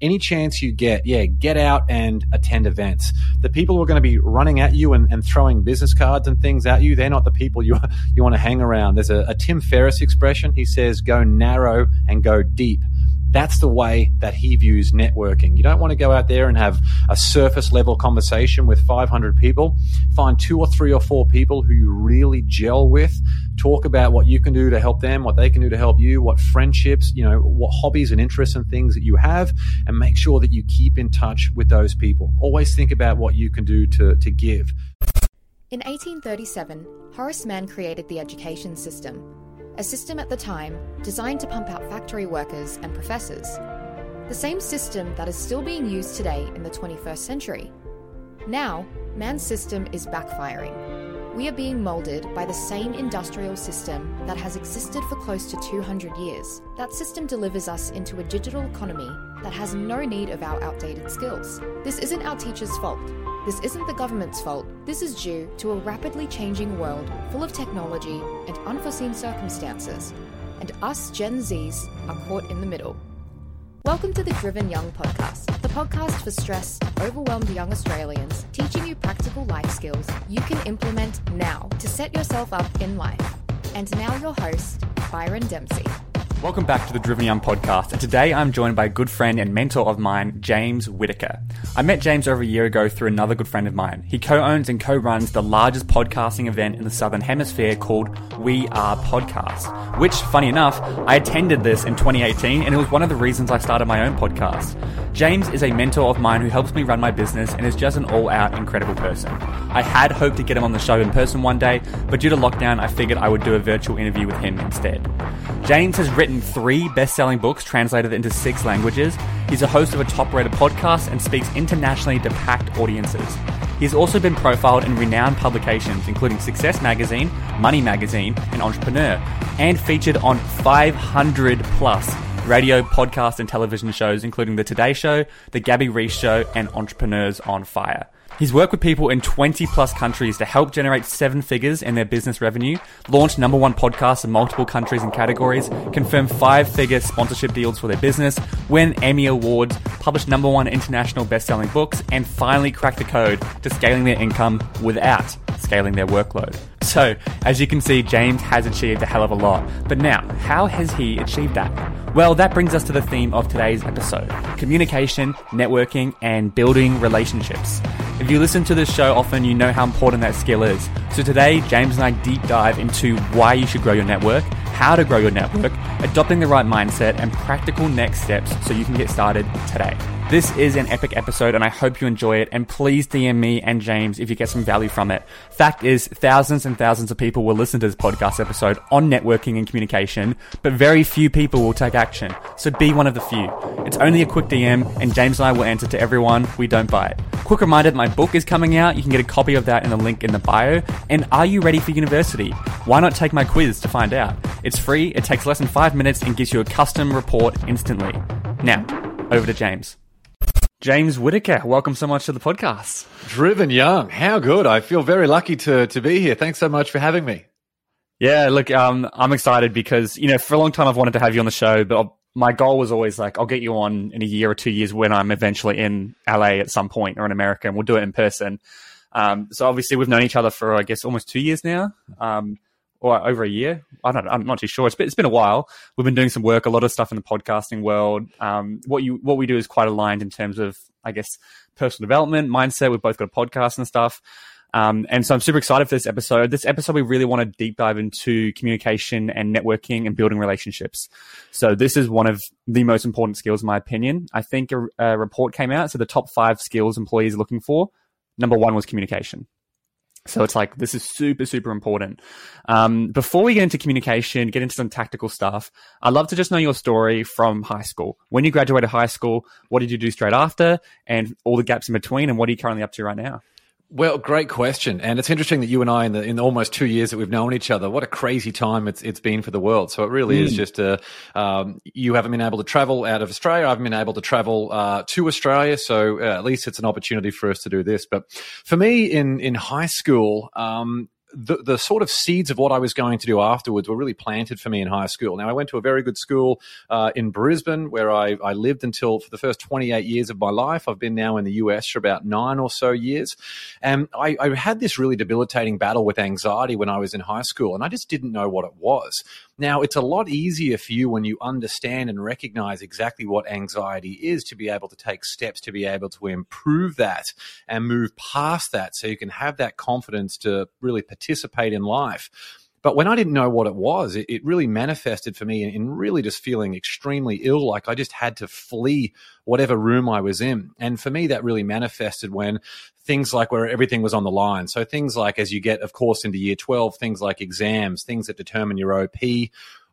any chance you get, yeah, get out and attend events. The people who are going to be running at you and, and throwing business cards and things at you, they're not the people you, you want to hang around. There's a, a Tim Ferriss expression. He says, go narrow and go deep. That's the way that he views networking. You don't want to go out there and have a surface level conversation with 500 people. Find two or three or four people who you really gel with. Talk about what you can do to help them, what they can do to help you, what friendships, you know, what hobbies and interests and things that you have, and make sure that you keep in touch with those people. Always think about what you can do to, to give. In 1837, Horace Mann created the education system a system at the time designed to pump out factory workers and professors. The same system that is still being used today in the 21st century. Now, Mann's system is backfiring. We are being moulded by the same industrial system that has existed for close to 200 years. That system delivers us into a digital economy that has no need of our outdated skills. This isn't our teachers' fault. This isn't the government's fault. This is due to a rapidly changing world full of technology and unforeseen circumstances. And us Gen Zs are caught in the middle. Welcome to the Driven Young podcast, the podcast for stressed, overwhelmed young Australians, teaching you practical life skills you can implement now to set yourself up in life. And now, your host, Byron Dempsey. Welcome back to the Driven Young podcast. And today I'm joined by a good friend and mentor of mine, James Whitaker. I met James over a year ago through another good friend of mine. He co owns and co runs the largest podcasting event in the Southern Hemisphere called We Are Podcast, which, funny enough, I attended this in 2018 and it was one of the reasons I started my own podcast. James is a mentor of mine who helps me run my business and is just an all out incredible person. I had hoped to get him on the show in person one day, but due to lockdown, I figured I would do a virtual interview with him instead. James has written three best selling books translated into six languages. He's a host of a top rated podcast and speaks internationally to packed audiences. He's also been profiled in renowned publications, including Success Magazine, Money Magazine, and Entrepreneur, and featured on 500 plus radio, podcast, and television shows, including The Today Show, The Gabby Reece Show, and Entrepreneurs on Fire. He's worked with people in 20 plus countries to help generate seven figures in their business revenue, launched number one podcasts in multiple countries and categories, confirmed five figure sponsorship deals for their business, win Emmy Awards, published number one international best selling books, and finally cracked the code to scaling their income without scaling their workload. So, as you can see, James has achieved a hell of a lot. But now, how has he achieved that? Well, that brings us to the theme of today's episode communication, networking, and building relationships. If you listen to this show often, you know how important that skill is. So today, James and I deep dive into why you should grow your network, how to grow your network, adopting the right mindset, and practical next steps so you can get started today. This is an epic episode and I hope you enjoy it. And please DM me and James if you get some value from it. Fact is, thousands and thousands of people will listen to this podcast episode on networking and communication, but very few people will take action. So be one of the few. It's only a quick DM and James and I will answer to everyone. We don't it. Quick reminder my book is coming out. You can get a copy of that in the link in the bio. And are you ready for university? Why not take my quiz to find out? Free, it takes less than five minutes and gives you a custom report instantly. Now, over to James. James Whitaker, welcome so much to the podcast. Driven Young, how good. I feel very lucky to, to be here. Thanks so much for having me. Yeah, look, um, I'm excited because, you know, for a long time I've wanted to have you on the show, but my goal was always like, I'll get you on in a year or two years when I'm eventually in LA at some point or in America and we'll do it in person. Um, so obviously we've known each other for, I guess, almost two years now. Um, or over a year. I don't. I'm not too sure. It's been, it's been a while. We've been doing some work, a lot of stuff in the podcasting world. Um, what you what we do is quite aligned in terms of, I guess, personal development, mindset. We've both got a podcast and stuff. Um, and so I'm super excited for this episode. This episode, we really want to deep dive into communication and networking and building relationships. So this is one of the most important skills, in my opinion. I think a, a report came out. So the top five skills employees are looking for. Number one was communication. So it's like this is super, super important. Um, before we get into communication, get into some tactical stuff, I'd love to just know your story from high school. When you graduated high school, what did you do straight after, and all the gaps in between, and what are you currently up to right now? Well, great question, and it's interesting that you and I, in the in the almost two years that we've known each other, what a crazy time it's it's been for the world. So it really mm. is just a um, you haven't been able to travel out of Australia. I haven't been able to travel uh, to Australia, so uh, at least it's an opportunity for us to do this. But for me, in in high school. Um, the, the sort of seeds of what I was going to do afterwards were really planted for me in high school. Now, I went to a very good school uh, in Brisbane where I, I lived until for the first 28 years of my life. I've been now in the US for about nine or so years. And I, I had this really debilitating battle with anxiety when I was in high school, and I just didn't know what it was. Now, it's a lot easier for you when you understand and recognize exactly what anxiety is to be able to take steps to be able to improve that and move past that so you can have that confidence to really participate in life. But when I didn't know what it was, it, it really manifested for me in, in, really just feeling extremely ill. Like I just had to flee whatever room I was in. And for me, that really manifested when things like where everything was on the line. So things like as you get, of course, into year 12, things like exams, things that determine your OP,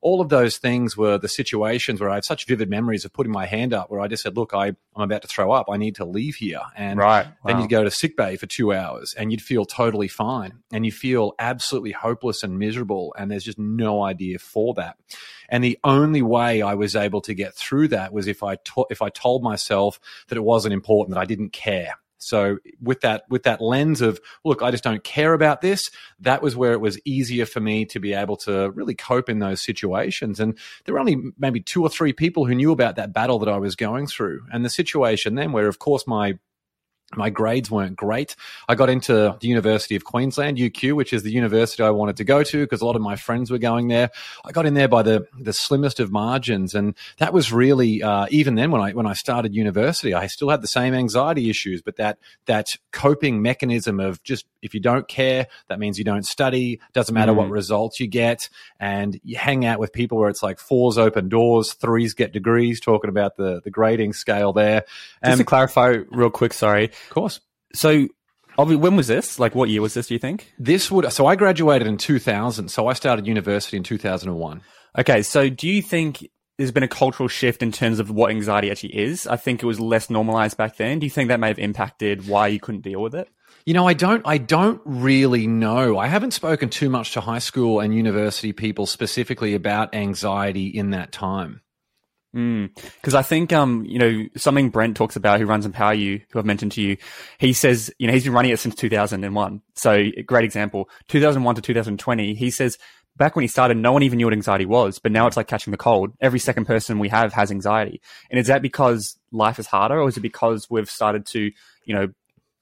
all of those things were the situations where I have such vivid memories of putting my hand up where I just said, look, I, I'm about to throw up. I need to leave here. And right. wow. then you'd go to sick bay for two hours and you'd feel totally fine and you feel absolutely hopeless and miserable. And there's just no idea for that. And the only way I was able to get through that was if I, to- if I told myself that it wasn't important, that I didn't care so with that with that lens of look, I just don't care about this, that was where it was easier for me to be able to really cope in those situations. And there were only maybe two or three people who knew about that battle that I was going through. And the situation then where of course my my grades weren't great. I got into the University of Queensland, UQ, which is the university I wanted to go to because a lot of my friends were going there. I got in there by the, the slimmest of margins. And that was really, uh, even then when I, when I started university, I still had the same anxiety issues, but that, that coping mechanism of just, if you don't care, that means you don't study. Doesn't matter mm. what results you get. And you hang out with people where it's like fours open doors, threes get degrees, talking about the, the grading scale there. Just to clarify real quick, sorry. Of course. So when was this? Like, what year was this? Do you think this would? So I graduated in 2000. So I started university in 2001. Okay. So do you think there's been a cultural shift in terms of what anxiety actually is? I think it was less normalized back then. Do you think that may have impacted why you couldn't deal with it? You know, I don't. I don't really know. I haven't spoken too much to high school and university people specifically about anxiety in that time. Because mm. I think, um, you know, something Brent talks about, who runs Empower You, who I've mentioned to you, he says, you know, he's been running it since 2001. So, great example. 2001 to 2020, he says, back when he started, no one even knew what anxiety was, but now it's like catching the cold. Every second person we have has anxiety. And is that because life is harder, or is it because we've started to, you know,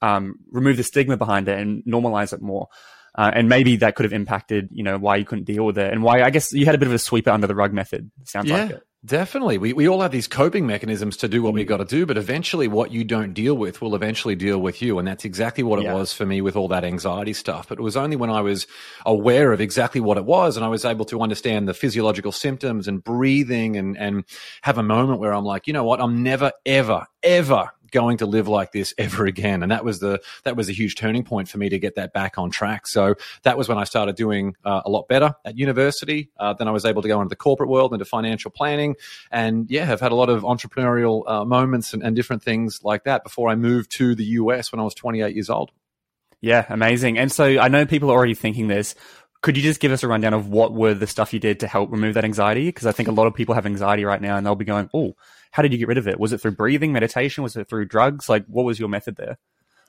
um, remove the stigma behind it and normalize it more? Uh, and maybe that could have impacted, you know, why you couldn't deal with it and why I guess you had a bit of a sweep it under the rug method. Sounds yeah. like it. Definitely. We, we all have these coping mechanisms to do what we got to do, but eventually what you don't deal with will eventually deal with you. And that's exactly what it yeah. was for me with all that anxiety stuff. But it was only when I was aware of exactly what it was and I was able to understand the physiological symptoms and breathing and, and have a moment where I'm like, you know what? I'm never, ever, ever going to live like this ever again. And that was the that was a huge turning point for me to get that back on track. So that was when I started doing uh, a lot better at university. Uh, then I was able to go into the corporate world, into financial planning, and yeah, have had a lot of entrepreneurial uh, moments and, and different things like that before I moved to the US when I was 28 years old. Yeah, amazing. And so I know people are already thinking this could you just give us a rundown of what were the stuff you did to help remove that anxiety? Because I think a lot of people have anxiety right now and they'll be going, oh, how did you get rid of it? Was it through breathing, meditation? Was it through drugs? Like, what was your method there?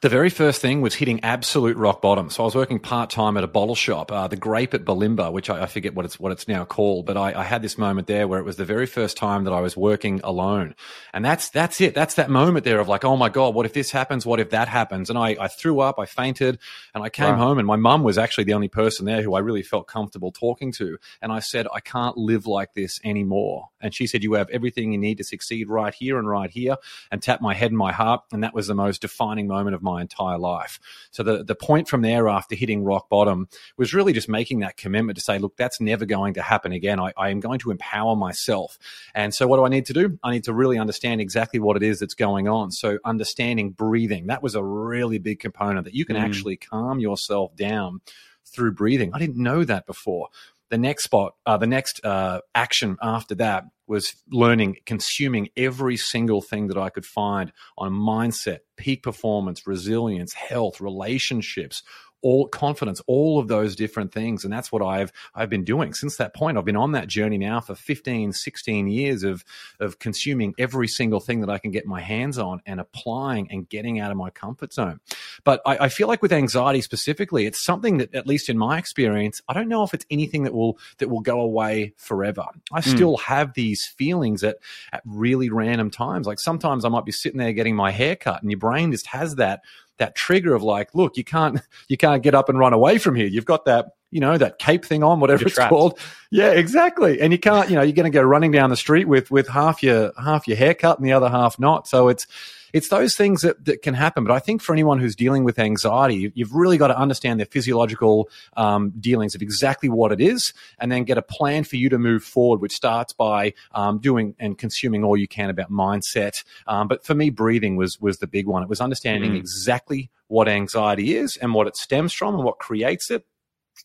The very first thing was hitting absolute rock bottom. So I was working part time at a bottle shop, uh, the Grape at Bulimba, which I, I, forget what it's what it's now called. But I, I, had this moment there where it was the very first time that I was working alone, and that's that's it. That's that moment there of like, oh my god, what if this happens? What if that happens? And I, I threw up, I fainted, and I came home, and my mum was actually the only person there who I really felt comfortable talking to. And I said, I can't live like this anymore. And she said, you have everything you need to succeed right here and right here, and tapped my head and my heart, and that was the most defining moment of my entire life. So the, the point from there after hitting rock bottom was really just making that commitment to say, look, that's never going to happen again. I, I am going to empower myself. And so what do I need to do? I need to really understand exactly what it is that's going on. So understanding breathing, that was a really big component that you can mm. actually calm yourself down through breathing. I didn't know that before the next spot, uh, the next uh, action after that was learning, consuming every single thing that I could find on mindset, peak performance, resilience, health, relationships, all confidence, all of those different things. And that's what I've, I've been doing since that point. I've been on that journey now for 15, 16 years of, of consuming every single thing that I can get my hands on and applying and getting out of my comfort zone. But I, I feel like with anxiety specifically, it's something that, at least in my experience, I don't know if it's anything that will that will go away forever. I mm. still have these feelings at at really random times. Like sometimes I might be sitting there getting my hair cut, and your brain just has that that trigger of like, look, you can't you can't get up and run away from here. You've got that you know that cape thing on, whatever you're it's trapped. called. Yeah, exactly. And you can't, you know, you're going to go running down the street with with half your half your haircut and the other half not. So it's it's those things that, that can happen. But I think for anyone who's dealing with anxiety, you've really got to understand their physiological um, dealings of exactly what it is, and then get a plan for you to move forward, which starts by um, doing and consuming all you can about mindset. Um, but for me, breathing was was the big one. It was understanding mm. exactly what anxiety is and what it stems from and what creates it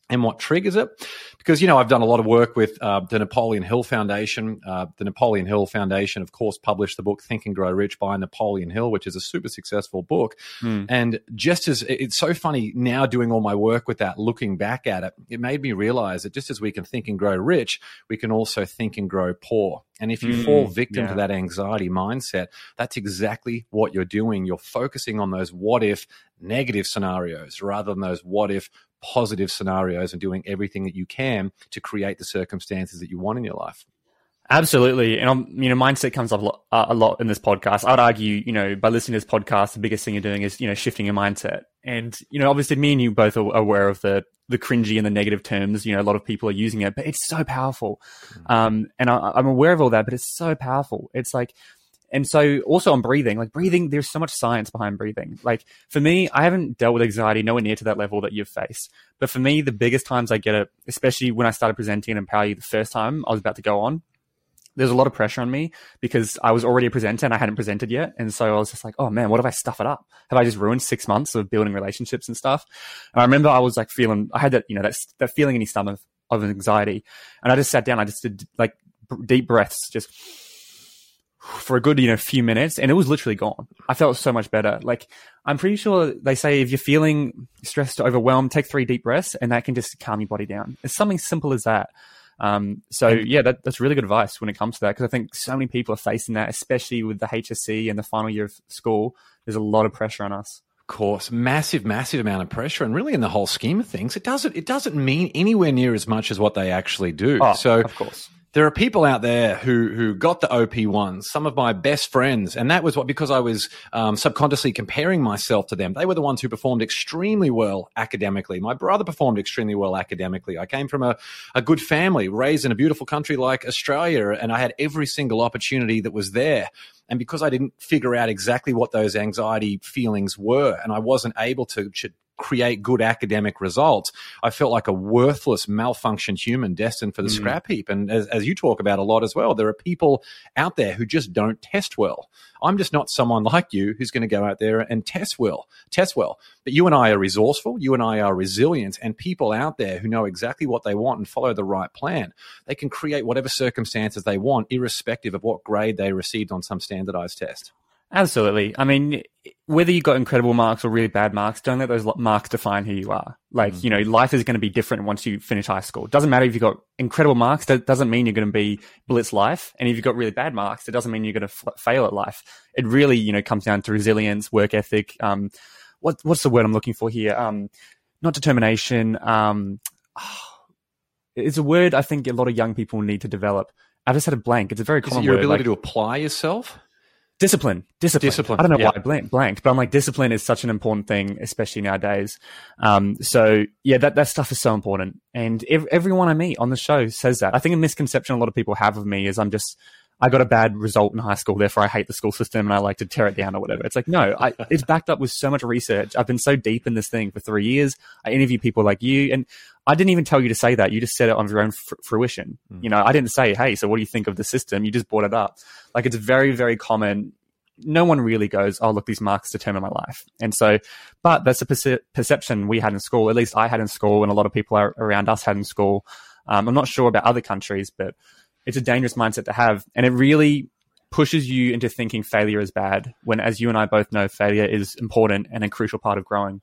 and what triggers it. Because, you know, I've done a lot of work with uh, the Napoleon Hill Foundation. Uh, the Napoleon Hill Foundation, of course, published the book Think and Grow Rich by Napoleon Hill, which is a super successful book. Mm. And just as it's so funny now doing all my work with that, looking back at it, it made me realize that just as we can think and grow rich, we can also think and grow poor. And if you mm, fall victim yeah. to that anxiety mindset, that's exactly what you're doing. You're focusing on those what if negative scenarios rather than those what if positive scenarios and doing everything that you can to create the circumstances that you want in your life. Absolutely, and um, you know, mindset comes up a lot, uh, a lot in this podcast. I'd argue, you know, by listening to this podcast, the biggest thing you're doing is, you know, shifting your mindset. And you know, obviously, me and you both are aware of the the cringy and the negative terms. You know, a lot of people are using it, but it's so powerful. Mm-hmm. Um, and I, I'm aware of all that, but it's so powerful. It's like and so also on breathing, like breathing, there's so much science behind breathing. Like for me, I haven't dealt with anxiety nowhere near to that level that you've faced. But for me, the biggest times I get it, especially when I started presenting and Empower You the first time I was about to go on, there's a lot of pressure on me because I was already a presenter and I hadn't presented yet. And so I was just like, oh man, what if I stuff it up? Have I just ruined six months of building relationships and stuff? And I remember I was like feeling, I had that, you know, that, that feeling in your stomach of anxiety. And I just sat down, I just did like deep breaths, just for a good you know few minutes and it was literally gone i felt so much better like i'm pretty sure they say if you're feeling stressed or overwhelmed take three deep breaths and that can just calm your body down it's something simple as that um, so yeah that, that's really good advice when it comes to that because i think so many people are facing that especially with the hsc and the final year of school. There's a lot of pressure on us. Of course, massive, massive amount of pressure, and really, in the whole scheme of things, it doesn't it doesn't mean anywhere near as much as what they actually do. Oh, so, of course, there are people out there who who got the OP ones. Some of my best friends, and that was what because I was um, subconsciously comparing myself to them. They were the ones who performed extremely well academically. My brother performed extremely well academically. I came from a, a good family, raised in a beautiful country like Australia, and I had every single opportunity that was there. And because I didn't figure out exactly what those anxiety feelings were, and I wasn't able to, create good academic results, I felt like a worthless, malfunctioned human destined for the mm. scrap heap. And as, as you talk about a lot as well, there are people out there who just don't test well. I'm just not someone like you who's going to go out there and test well, test well. But you and I are resourceful. You and I are resilient and people out there who know exactly what they want and follow the right plan. They can create whatever circumstances they want, irrespective of what grade they received on some standardized test. Absolutely. I mean, whether you got incredible marks or really bad marks, don't let those marks define who you are. Like, mm. you know, life is going to be different once you finish high school. It doesn't matter if you got incredible marks. That doesn't mean you're going to be blitz life. And if you've got really bad marks, it doesn't mean you're going to f- fail at life. It really, you know, comes down to resilience, work ethic. Um, what, what's the word I'm looking for here? Um, not determination. Um, it's a word I think a lot of young people need to develop. I just had a blank. It's a very common is it your word, ability like, to apply yourself? Discipline. Discipline. Discipline. I don't know yeah. why i blank, blanked but i'm like discipline is such an important thing especially nowadays. Um, so yeah that, that stuff is so important. And ev- everyone i meet on the show says that. I think a misconception a lot of people have of me is i'm just I got a bad result in high school, therefore I hate the school system and I like to tear it down or whatever. It's like, no, I, it's backed up with so much research. I've been so deep in this thing for three years. I interview people like you, and I didn't even tell you to say that. You just said it on your own fr- fruition. Mm. You know, I didn't say, hey, so what do you think of the system? You just brought it up. Like, it's very, very common. No one really goes, oh, look, these marks determine my life. And so, but that's a perce- perception we had in school, at least I had in school, and a lot of people around us had in school. Um, I'm not sure about other countries, but it's a dangerous mindset to have. And it really pushes you into thinking failure is bad when, as you and I both know, failure is important and a crucial part of growing.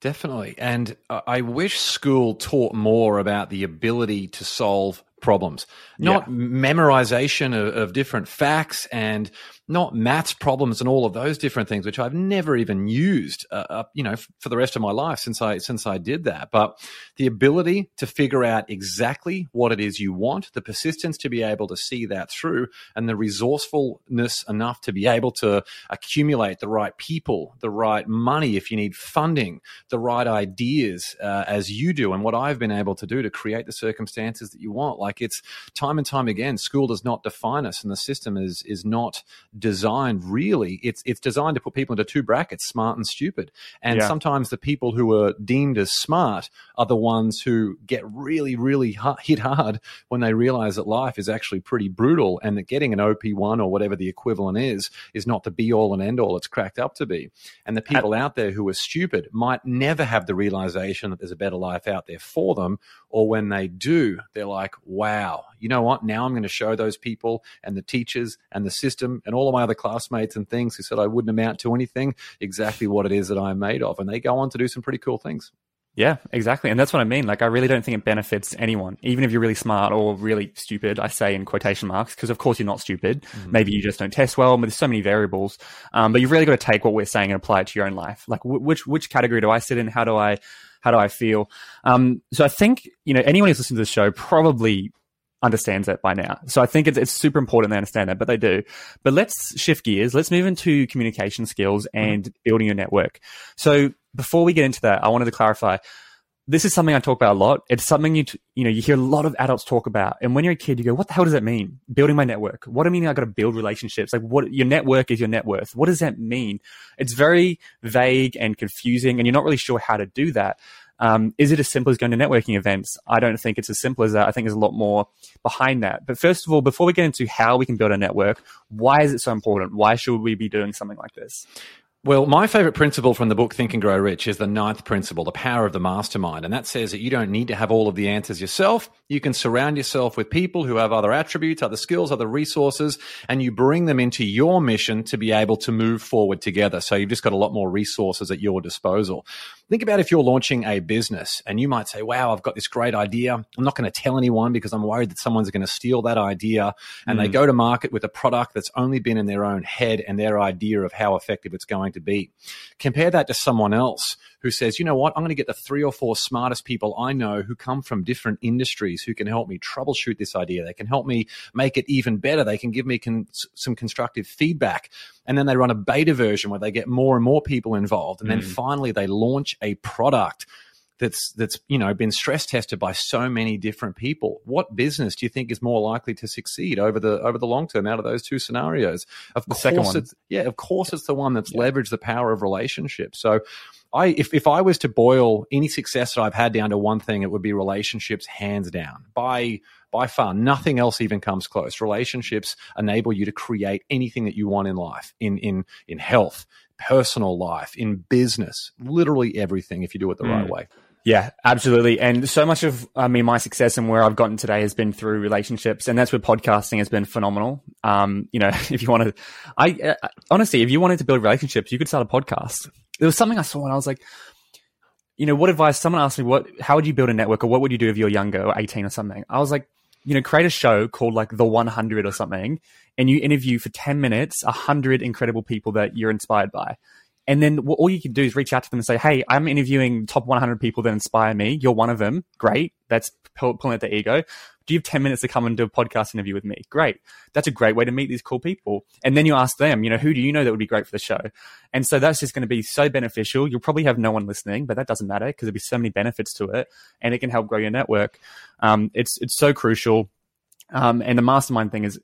Definitely. And I wish school taught more about the ability to solve problems, not yeah. memorization of, of, different facts and not maths problems and all of those different things, which I've never even used, uh, you know, f- for the rest of my life since I since I did that. But the ability to figure out exactly what it is you want, the persistence to be able to see that through, and the resourcefulness enough to be able to accumulate the right people, the right money if you need funding, the right ideas uh, as you do, and what I've been able to do to create the circumstances that you want. Like it's time and time again, school does not define us, and the system is is not designed really it's it's designed to put people into two brackets smart and stupid. And yeah. sometimes the people who are deemed as smart are the ones who get really really hit hard when they realize that life is actually pretty brutal and that getting an op1 or whatever the equivalent is is not the be all and end all it's cracked up to be. And the people out there who are stupid might never have the realization that there's a better life out there for them or when they do they're like wow you know what? Now i'm going to show those people and the teachers and the system and all of my other classmates and things who said I wouldn't amount to anything exactly what it is that I'm made of. And they go on to do some pretty cool things. Yeah, exactly. And that's what I mean. Like, I really don't think it benefits anyone, even if you're really smart or really stupid, I say in quotation marks, because of course you're not stupid. Mm-hmm. Maybe you just don't test well, but there's so many variables. Um, but you've really got to take what we're saying and apply it to your own life. Like, w- which, which category do I sit in? How do I, how do I feel? Um, so I think, you know, anyone who's listening to the show probably understands that by now. So I think it's, it's super important they understand that, but they do. But let's shift gears. Let's move into communication skills and mm-hmm. building your network. So before we get into that, I wanted to clarify. This is something I talk about a lot. It's something you, t- you know, you hear a lot of adults talk about. And when you're a kid, you go, what the hell does that mean? Building my network. What do I mean? I got to build relationships. Like what your network is your net worth. What does that mean? It's very vague and confusing and you're not really sure how to do that. Um, is it as simple as going to networking events? I don't think it's as simple as that. I think there's a lot more behind that. But first of all, before we get into how we can build a network, why is it so important? Why should we be doing something like this? Well, my favorite principle from the book Think and Grow Rich is the ninth principle, the power of the mastermind. And that says that you don't need to have all of the answers yourself. You can surround yourself with people who have other attributes, other skills, other resources, and you bring them into your mission to be able to move forward together. So you've just got a lot more resources at your disposal. Think about if you're launching a business and you might say, wow, I've got this great idea. I'm not going to tell anyone because I'm worried that someone's going to steal that idea. And mm. they go to market with a product that's only been in their own head and their idea of how effective it's going to be. Compare that to someone else who says, you know what, I'm going to get the three or four smartest people I know who come from different industries who can help me troubleshoot this idea. They can help me make it even better. They can give me con- some constructive feedback and then they run a beta version where they get more and more people involved and then mm. finally they launch a product that's that's you know been stress tested by so many different people what business do you think is more likely to succeed over the over the long term out of those two scenarios of the course it's yeah of course it's the one that's yeah. leveraged the power of relationships so I if, if I was to boil any success that I've had down to one thing, it would be relationships hands down. By by far, nothing else even comes close. Relationships enable you to create anything that you want in life, in in in health, personal life, in business, literally everything if you do it the mm. right way. Yeah, absolutely. And so much of, I mean, my success and where I've gotten today has been through relationships. And that's where podcasting has been phenomenal. Um, you know, if you want to, I, uh, honestly, if you wanted to build relationships, you could start a podcast. There was something I saw and I was like, you know, what advice, someone asked me, what, how would you build a network or what would you do if you're younger or 18 or something? I was like, you know, create a show called like The 100 or something, and you interview for 10 minutes 100 incredible people that you're inspired by. And then all you can do is reach out to them and say, Hey, I'm interviewing top 100 people that inspire me. You're one of them. Great. That's pulling at the ego. Do you have 10 minutes to come and do a podcast interview with me? Great. That's a great way to meet these cool people. And then you ask them, you know, who do you know that would be great for the show? And so that's just going to be so beneficial. You'll probably have no one listening, but that doesn't matter because there'll be so many benefits to it and it can help grow your network. Um, it's, it's so crucial. Um, and the mastermind thing is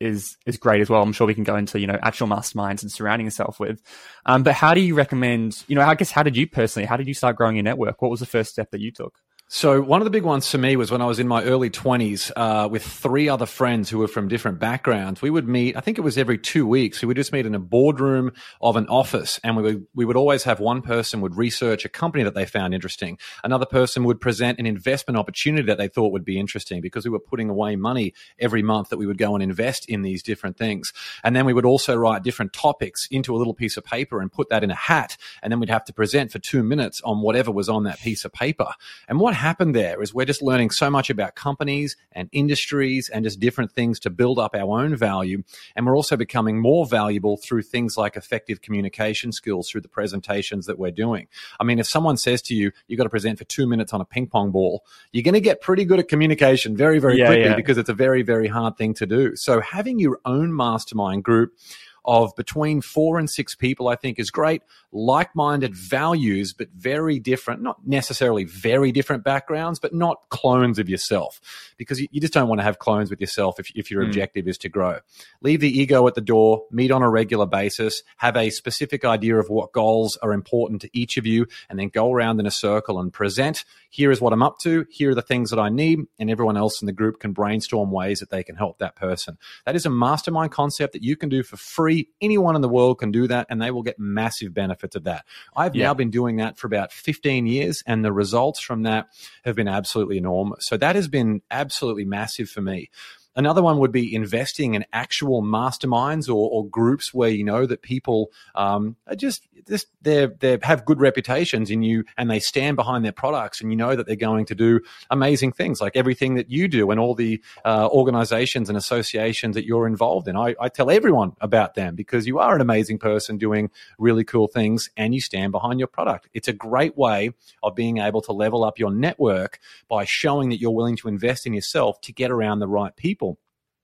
is is great as well. I'm sure we can go into you know actual masterminds and surrounding yourself with. Um, but how do you recommend? You know, I guess how did you personally? How did you start growing your network? What was the first step that you took? So one of the big ones for me was when I was in my early twenties uh, with three other friends who were from different backgrounds. We would meet. I think it was every two weeks. We would just meet in a boardroom of an office, and we would we would always have one person would research a company that they found interesting. Another person would present an investment opportunity that they thought would be interesting because we were putting away money every month that we would go and invest in these different things. And then we would also write different topics into a little piece of paper and put that in a hat, and then we'd have to present for two minutes on whatever was on that piece of paper. And what happen there is we're just learning so much about companies and industries and just different things to build up our own value. And we're also becoming more valuable through things like effective communication skills through the presentations that we're doing. I mean, if someone says to you, you've got to present for two minutes on a ping pong ball, you're going to get pretty good at communication very, very Yeah, quickly yeah. because it's a very, very hard thing to do. So having your own mastermind group of between four and six people, I think is great. Like minded values, but very different, not necessarily very different backgrounds, but not clones of yourself because you, you just don't want to have clones with yourself if, if your Mm. objective is to grow. Leave the ego at the door, meet on a regular basis, have a specific idea of what goals are important to each of you, and then go around in a circle and present. Here is what I'm up to. Here are the things that I need. And everyone else in the group can brainstorm ways that they can help that person. That is a mastermind concept that you can do for free. Anyone in the world can do that, and they will get massive benefits of that. I've Yeah. now been doing that for about 15 years, and the results from that have been absolutely enormous. So that has been absolutely massive for me. Another one would be investing in actual masterminds or, or groups where you know that people um, are just they they have good reputations in you and they stand behind their products and you know that they're going to do amazing things like everything that you do and all the uh, organizations and associations that you're involved in. I, I tell everyone about them because you are an amazing person doing really cool things and you stand behind your product. It's a great way of being able to level up your network by showing that you're willing to invest in yourself to get around the right people.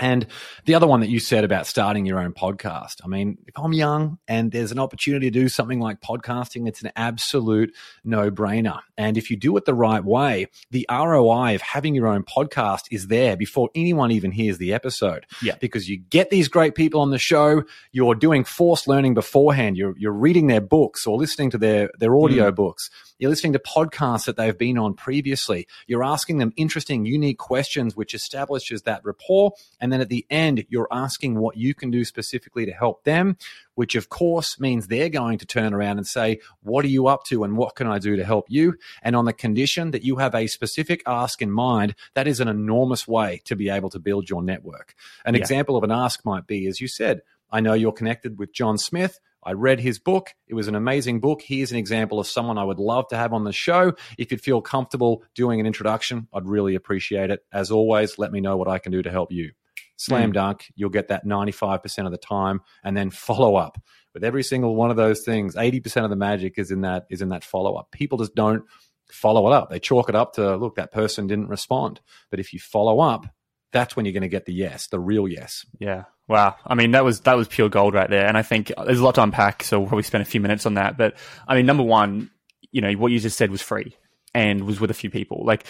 And the other one that you said about starting your own podcast. I mean, if I'm young and there's an opportunity to do something like podcasting, it's an absolute no brainer. And if you do it the right way, the ROI of having your own podcast is there before anyone even hears the episode. Yeah. Because you get these great people on the show, you're doing forced learning beforehand, you're, you're reading their books or listening to their, their mm. audio books. You're listening to podcasts that they've been on previously. You're asking them interesting, unique questions, which establishes that rapport. And then at the end, you're asking what you can do specifically to help them, which of course means they're going to turn around and say, What are you up to and what can I do to help you? And on the condition that you have a specific ask in mind, that is an enormous way to be able to build your network. An Yeah. example of an ask might be, as you said, I know you're connected with John Smith. I read his book. It was an amazing book. Here's an example of someone I would love to have on the show. If you'd feel comfortable doing an introduction, I'd really appreciate it. As always, let me know what I can do to help you. Slam Mm. dunk, you'll get that 95% of the time and then follow up. With every single one of those things, 80% of the magic is in that is in that follow up. People just don't follow it up. They chalk it up to look, that person didn't respond. But if you follow up, that's when you're going to get the yes, the real yes. Yeah. Wow. I mean, that was that was pure gold right there. And I think there's a lot to unpack, so we'll probably spend a few minutes on that. But I mean, number one, you know, what you just said was free and was with a few people. Like,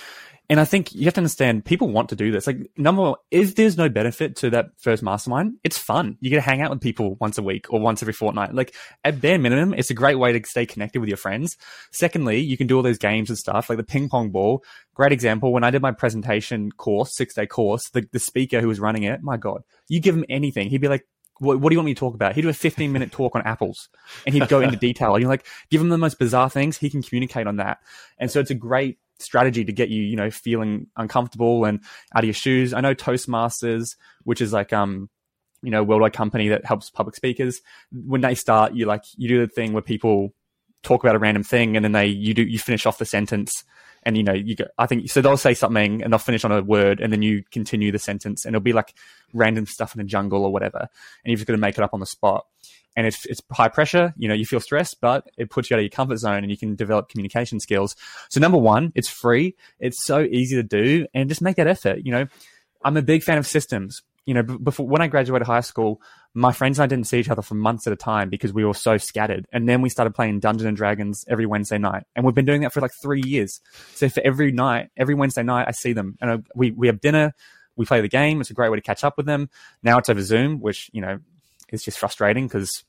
and I think you have to understand people want to do this. Like, number one, if there's no benefit to that first mastermind, it's fun. You get to hang out with people once a week or once every fortnight. Like, at bare minimum, it's a great way to stay connected with your friends. Secondly, you can do all those games and stuff, like the ping pong ball. Great example. When I did my presentation course, six day course, the, the speaker who was running it, my God, you give him anything. He'd be like, what, what do you want me to talk about? He'd do a 15 minute talk on apples and he'd go into detail. You're like, give him the most bizarre things. He can communicate on that. And so it's a great strategy to get you, you know, feeling uncomfortable and out of your shoes. I know Toastmasters, which is like, um, you know, worldwide company that helps public speakers. When they start, you like, you do the thing where people talk about a random thing and then they, you do, you finish off the sentence and you know, you go, I think, so they'll say something and they'll finish on a word and then you continue the sentence and it'll be like random stuff in the jungle or whatever. And you've just got to make it up on the spot. And it's, it's high pressure, you know, you feel stressed, but it puts you out of your comfort zone and you can develop communication skills. So number one, it's free. It's so easy to do and just make that effort. You know, I'm a big fan of systems. You know, before when I graduated high school, my friends and I didn't see each other for months at a time because we were so scattered. And then we started playing Dungeons and Dragons every Wednesday night, and we've been doing that for like three years. So for every night, every Wednesday night, I see them, and I, we we have dinner. We play the game. It's a great way to catch up with them. Now it's over Zoom, which you know is just frustrating because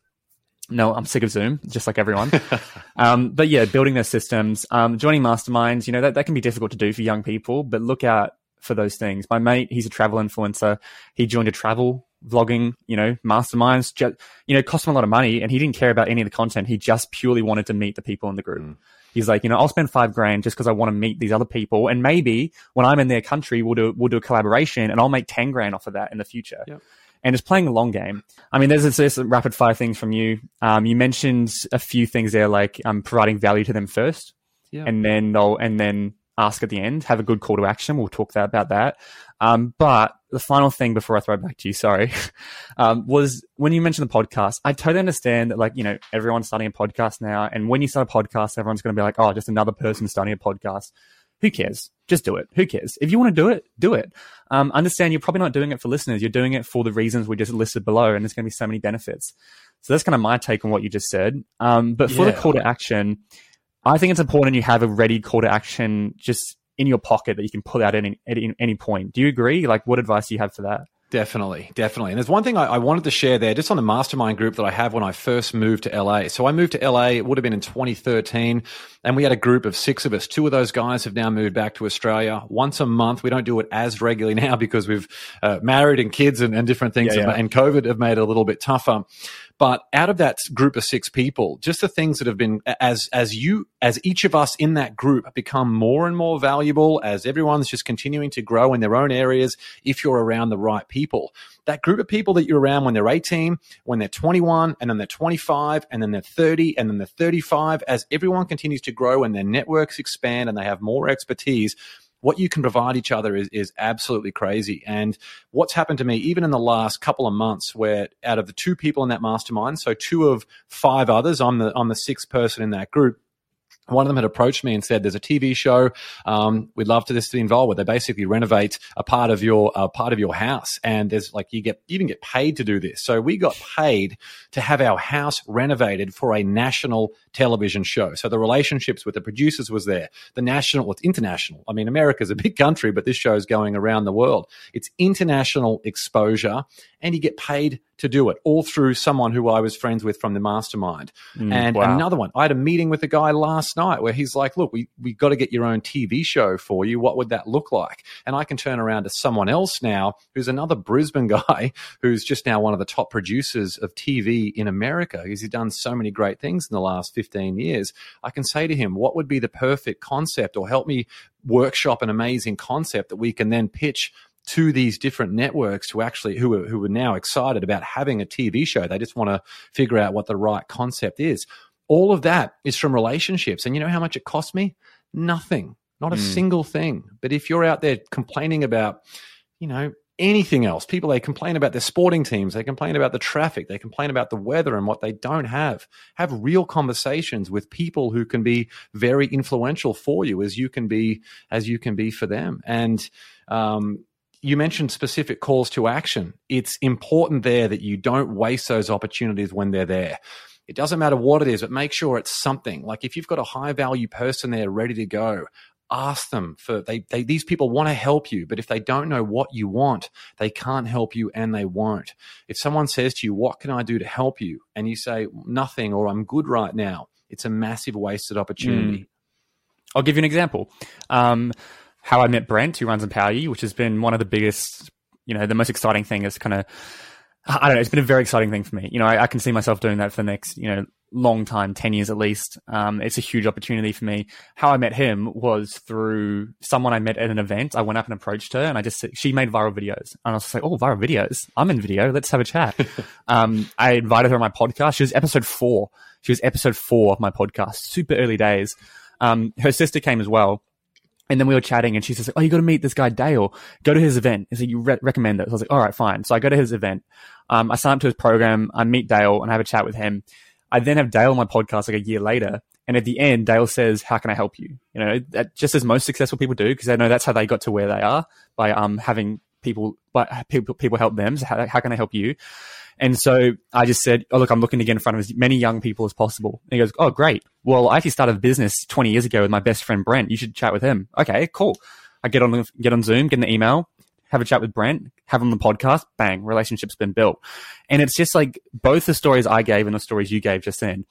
no, I'm sick of Zoom, just like everyone. um, but yeah, building those systems, um, joining masterminds, you know, that, that can be difficult to do for young people, but look out for those things. My mate, he's a travel influencer. He joined a travel vlogging, you know, masterminds, ju- you know, cost him a lot of money and he didn't care about any of the content. He just purely wanted to meet the people in the group. Mm. He's like, you know, I'll spend five grand just because I want to meet these other people. And maybe when I'm in their country, we'll do, we'll do a collaboration and I'll make 10 grand off of that in the future. Yep. And it's playing a long game. I mean, there's this, this rapid fire things from you. Um, you mentioned a few things there, like um, providing value to them first, Yeah. and then they'll, and then ask at the end. Have a good call to action. We'll talk that, about that. Um, but the final thing before I throw it back to you, sorry, um, was when you mentioned the podcast, I totally understand that, like, you know, everyone's starting a podcast now. And when you start a podcast, everyone's going to be like, oh, just another person starting a podcast. Who cares? Just do it. Who cares? If you want to do it, do it. Um, understand you're probably not doing it for listeners. You're doing it for the reasons we just listed below, and there's going to be so many benefits. So that's kind of my take on what you just said. Um, but for Yeah. the call to action, I think it's important you have a ready call to action just in your pocket that you can pull out at any, at any- any point. Do you agree? Like, what advice do you have for that? Definitely, definitely. And there's one thing I, I wanted to share there, just on the mastermind group that I have when I first moved to LA. So I moved to LA, it would have been in 2013, and we had a group of six of us. Two of those guys have now moved back to Australia once a month. We don't do it as regularly now because we've uh, married and kids and, and different things, Yeah, yeah. and COVID have made it a little bit tougher. But out of that group of six people, just the things that have been as as you as each of us in that group become more and more valuable as everyone's just continuing to grow in their own areas. If you're around the right people, that group of people that you're around when they're 18, when they're 21, and then they're 25, and then they're 30, and then they're 35, as everyone continues to grow and their networks expand and they have more expertise, what you can provide each other is, is absolutely crazy. And what's happened to me, even in the last couple of months, where out of the two people in that mastermind, so two of five others, I'm the I'm the sixth person in that group. One of them had approached me and said, "There's a TV show um, we'd love to this to be involved with. They basically renovate a part of your uh, part of your house, and there's like you get you even get paid to do this. So we got paid to have our house renovated for a national television show. So the relationships with the producers was there. The national, well, it's international. I mean, America's a big country, but this show is going around the world. It's international exposure, and you get paid to do it all through someone who I was friends with from the mastermind. and wow. another one, I had a meeting with a guy last night where he's like, "Look, we we got to get your own TV show for you. What would that look like?" And I can turn around to someone else now who's another Brisbane guy who's just now one of the top producers of TV in America because he's done so many great things in the last 15 years. I can say to him, "What would be the perfect concept or help me workshop an amazing concept that we can then pitch to these different networks to actually who are, who are now excited about having a TV show. They just want to figure out what the right concept is. All of that is from relationships. And you know how much it cost me? Nothing. Not a Mm. single thing. But if you're out there complaining about, you know, anything else, people they complain about their sporting teams, they complain about the traffic, they complain about the weather and what they don't have. Have real conversations with people who can be very influential for you as you can be as you can be for them. And um, you mentioned specific calls to action. It's important there that you don't waste those opportunities when they're there. It doesn't matter what it is, but make sure it's something. Like if you've got a high value person there ready to go, ask them for they, they these people want to help you, but if they don't know what you want, they can't help you and they won't. If someone says to you, "What can I do to help you?" and you say nothing or I'm good right now, it's a massive wasted opportunity. I'll give you an example. Um, how I met Brent, who runs Empower You, which has been one of the biggest, you know, the most exciting thing is kind of, I don't know, it's been a very exciting thing for me. You know, I, I can see myself doing that for the next, you know, long time, 10 years at least. Um, it's a huge opportunity for me. How I met him was through someone I met at an event. I went up and approached her and I just she made viral videos. And I was like, oh, viral videos. I'm in video. Let's have a chat. um, I invited her on my podcast. She was episode four. She was episode four of my podcast, super early days. Um, her sister came as well. And then we were chatting and she says, Oh, you got to meet this guy, Dale. Go to his event. He said, You re- recommend it. So I was like, All right, fine. So I go to his event. Um, I sign up to his program. I meet Dale and I have a chat with him. I then have Dale on my podcast like a year later. And at the end, Dale says, How can I help you? You know, that just as most successful people do, because they know that's how they got to where they are by um, having people, by people, people help them. So how, how can I help you? And so I just said, Oh, look, I'm looking to get in front of as many young people as possible. And he goes, Oh, great. Well, I actually started a business 20 years ago with my best friend Brent. You should chat with him. Okay, cool. I get on, get on Zoom, get an email, have a chat with Brent, have him on the podcast, bang, relationship's been built. And it's just like both the stories I gave and the stories you gave just then,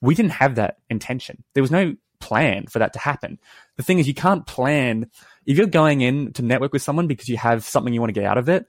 we didn't have that intention. There was no plan for that to happen. The thing is, you can't plan if you're going in to network with someone because you have something you want to get out of it.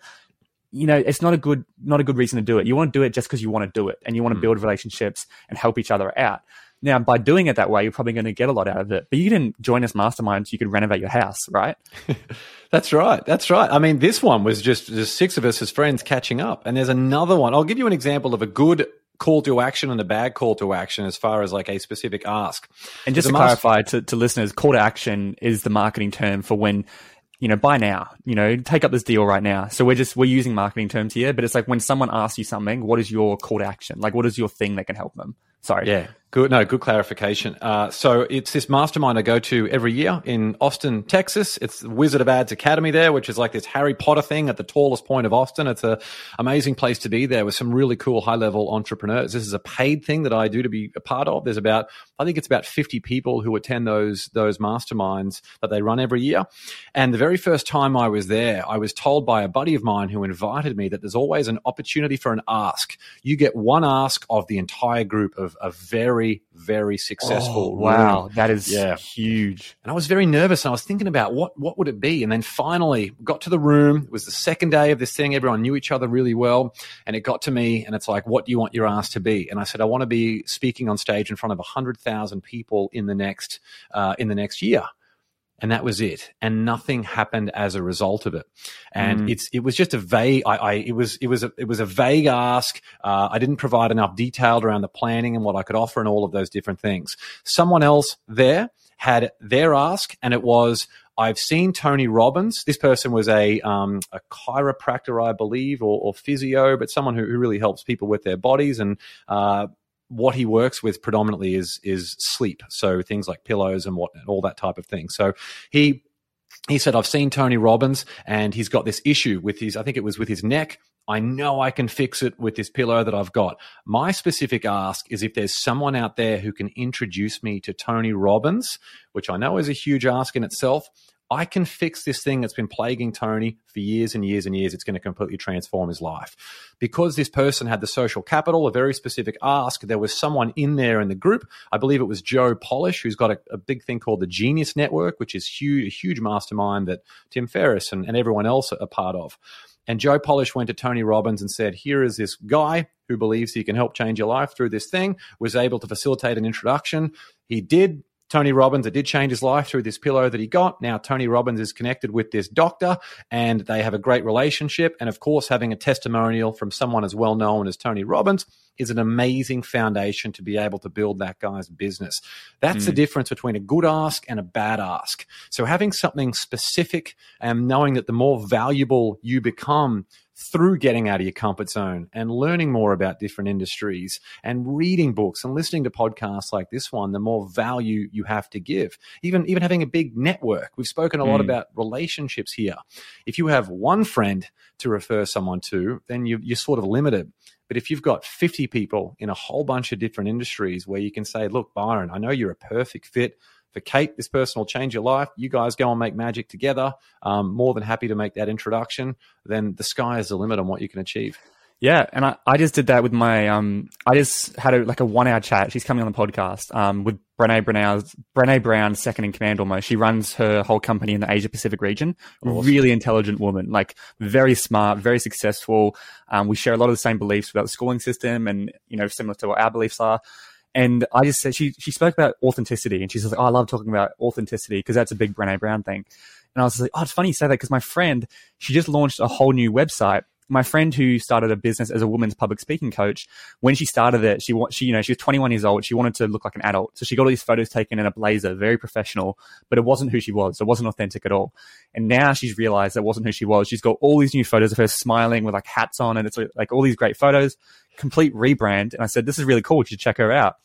You know, it's not a good not a good reason to do it. You want to do it just because you want to do it and you want to hmm. build relationships and help each other out. Now, by doing it that way, you're probably going to get a lot out of it. But you didn't join this mastermind so you could renovate your house, right? That's right. That's right. I mean, this one was just, just six of us as friends catching up. And there's another one. I'll give you an example of a good call to action and a bad call to action as far as like a specific ask. And just to master- clarify to, to listeners, call to action is the marketing term for when, you know, buy now, you know, take up this deal right now. So we're just, we're using marketing terms here, but it's like when someone asks you something, what is your call to action? Like, what is your thing that can help them? Sorry. Yeah, good. No, good clarification. Uh, so it's this mastermind I go to every year in Austin, Texas. It's the Wizard of Ads Academy there, which is like this Harry Potter thing at the tallest point of Austin. It's a amazing place to be there with some really cool high level entrepreneurs. This is a paid thing that I do to be a part of. There's about, I think it's about 50 people who attend those those masterminds that they run every year. And the very first time I was there, I was told by a buddy of mine who invited me that there's always an opportunity for an ask. You get one ask of the entire group of a very, very successful. Oh, wow. room. That is Yeah. huge. And I was very nervous and I was thinking about what, what would it be? And then finally got to the room. It was the second day of this thing. Everyone knew each other really well. And it got to me and it's like, what do you want your ass to be? And I said, I want to be speaking on stage in front of 100,000 people in the next, uh, in the next year and that was it and nothing happened as a result of it and Mm. it's it was just a vague I, I it was it was a, it was a vague ask uh, i didn't provide enough detail around the planning and what i could offer and all of those different things someone else there had their ask and it was I've seen Tony Robbins. This person was a um, a chiropractor, I believe, or, or physio, but someone who, who really helps people with their bodies. And uh, what he works with predominantly is is sleep, so things like pillows and what all that type of thing. So he he said, I've seen Tony Robbins and he's got this issue with his, I think it was with his neck. I know I can fix it with this pillow that I've got. My specific ask is if there's someone out there who can introduce me to Tony Robbins, which I know is a huge ask in itself. I can fix this thing that's been plaguing Tony for years and years and years. It's going to completely transform his life. Because this person had the social capital, a very specific ask, there was someone in there in the group. I believe it was Joe Polish, who's got a, a big thing called the Genius Network, which is huge, a huge mastermind that Tim Ferriss and, and everyone else are part of. And Joe Polish went to Tony Robbins and said, Here is this guy who believes he can help change your life through this thing, was able to facilitate an introduction. He did. Tony Robbins, it did change his life through this pillow that he got. Now, Tony Robbins is connected with this doctor and they have a great relationship. And of course, having a testimonial from someone as well known as Tony Robbins is an amazing foundation to be able to build that guy's business. That's the mm. difference between a good ask and a bad ask. So having something specific and knowing that the more valuable you become through getting out of your comfort zone and learning more about different industries and reading books and listening to podcasts like this one, the more value you have to give. Even even having a big network. We've spoken a lot Mm. about relationships here. If you have one friend to refer someone to, then you, you're sort of limited. But if you've got 50 people in a whole bunch of different industries where you can say, look, Byron, I know you're a perfect fit for Kate. This person will change your life. You guys go and make magic together. Um, more than happy to make that introduction. Then the sky is the limit on what you can achieve. Yeah, and I, I just did that with my um I just had a like a one hour chat. She's coming on the podcast um with Brene Brown's Brene Brown, second in command almost. She runs her whole company in the Asia Pacific region. Awesome. Really intelligent woman, like very smart, very successful. Um, we share a lot of the same beliefs about the schooling system, and you know similar to what our beliefs are. And I just said she she spoke about authenticity, and she's like, "Oh, I love talking about authenticity because that's a big Brene Brown thing." And I was like, "Oh, it's funny you say that because my friend she just launched a whole new website." My friend who started a business as a woman's public speaking coach, when she started it, she she you know she was 21 years old. She wanted to look like an adult, so she got all these photos taken in a blazer, very professional, but it wasn't who she was. It wasn't authentic at all. And now she's realized that wasn't who she was. She's got all these new photos of her smiling with like hats on, and it's like all these great photos, complete rebrand. And I said, "This is really cool. You should check her out."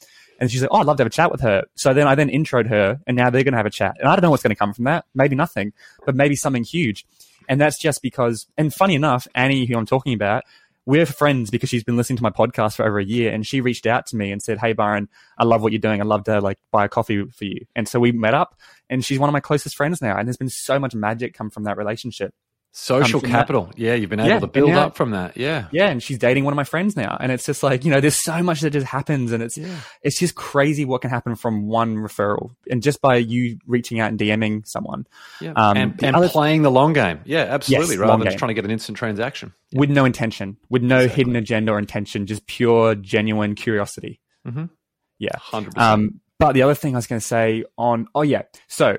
And she's like, "Oh, I'd love to have a chat with her." So then I then introed her, and now they're going to have a chat. And I don't know what's going to come from that. Maybe nothing, but maybe something huge. And that's just because. And funny enough, Annie, who I'm talking about, we're friends because she's been listening to my podcast for over a year, and she reached out to me and said, "Hey, Byron, I love what you're doing. I'd love to like buy a coffee for you." And so we met up, and she's one of my closest friends now. And there's been so much magic come from that relationship. Social from that. capital. Yeah, you've been able Yeah, to build now- up from that. Yeah. Yeah, and she's dating one of my friends now, and it's just like you know, there's so much that just happens, and it's Yeah. it's just crazy what can happen from one referral, and just by you reaching out and DMing someone Yeah. Um, and and other- playing the long game. Yeah, absolutely. Yes, rather than just trying to get an instant transaction. with no intention, with no Exactly. hidden agenda or intention, just pure, genuine curiosity. Mhm. Yeah. 100%. Um, but the other thing I was going to say on, oh yeah, so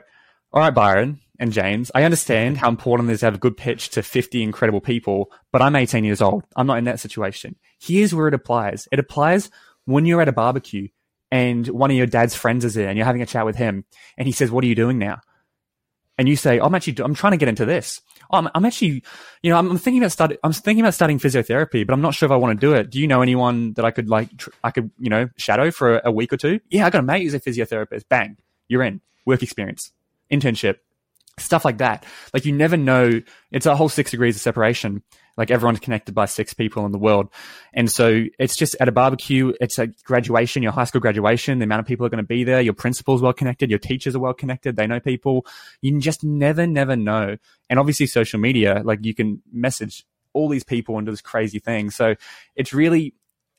all right, Byron. And James, I understand how important it is to have a good pitch to 50 incredible people, but I'm 18 years old. I'm not in that situation. Here's where it applies. It applies when you're at a barbecue and one of your dad's friends is there and you're having a chat with him and he says, what are you doing now? And you say, I'm actually, I'm trying to get into this. I'm, I'm actually, you know, I'm, I'm thinking about start, I'm thinking about studying physiotherapy, but I'm not sure if I want to do it. Do you know anyone that I could like, tr- I could, you know, shadow for a, a week or two? Yeah, I got a mate who's a physiotherapist. Bang, you're in. Work experience, internship, stuff like that. Like you never know. It's a whole six degrees of separation. Like everyone's connected by six people in the world. And so it's just at a barbecue, it's a graduation, your high school graduation, the amount of people are going to be there, your principal's well connected, your teachers are well connected, they know people. You just never, never know. And obviously social media, like you can message all these people and do this crazy thing. So it's really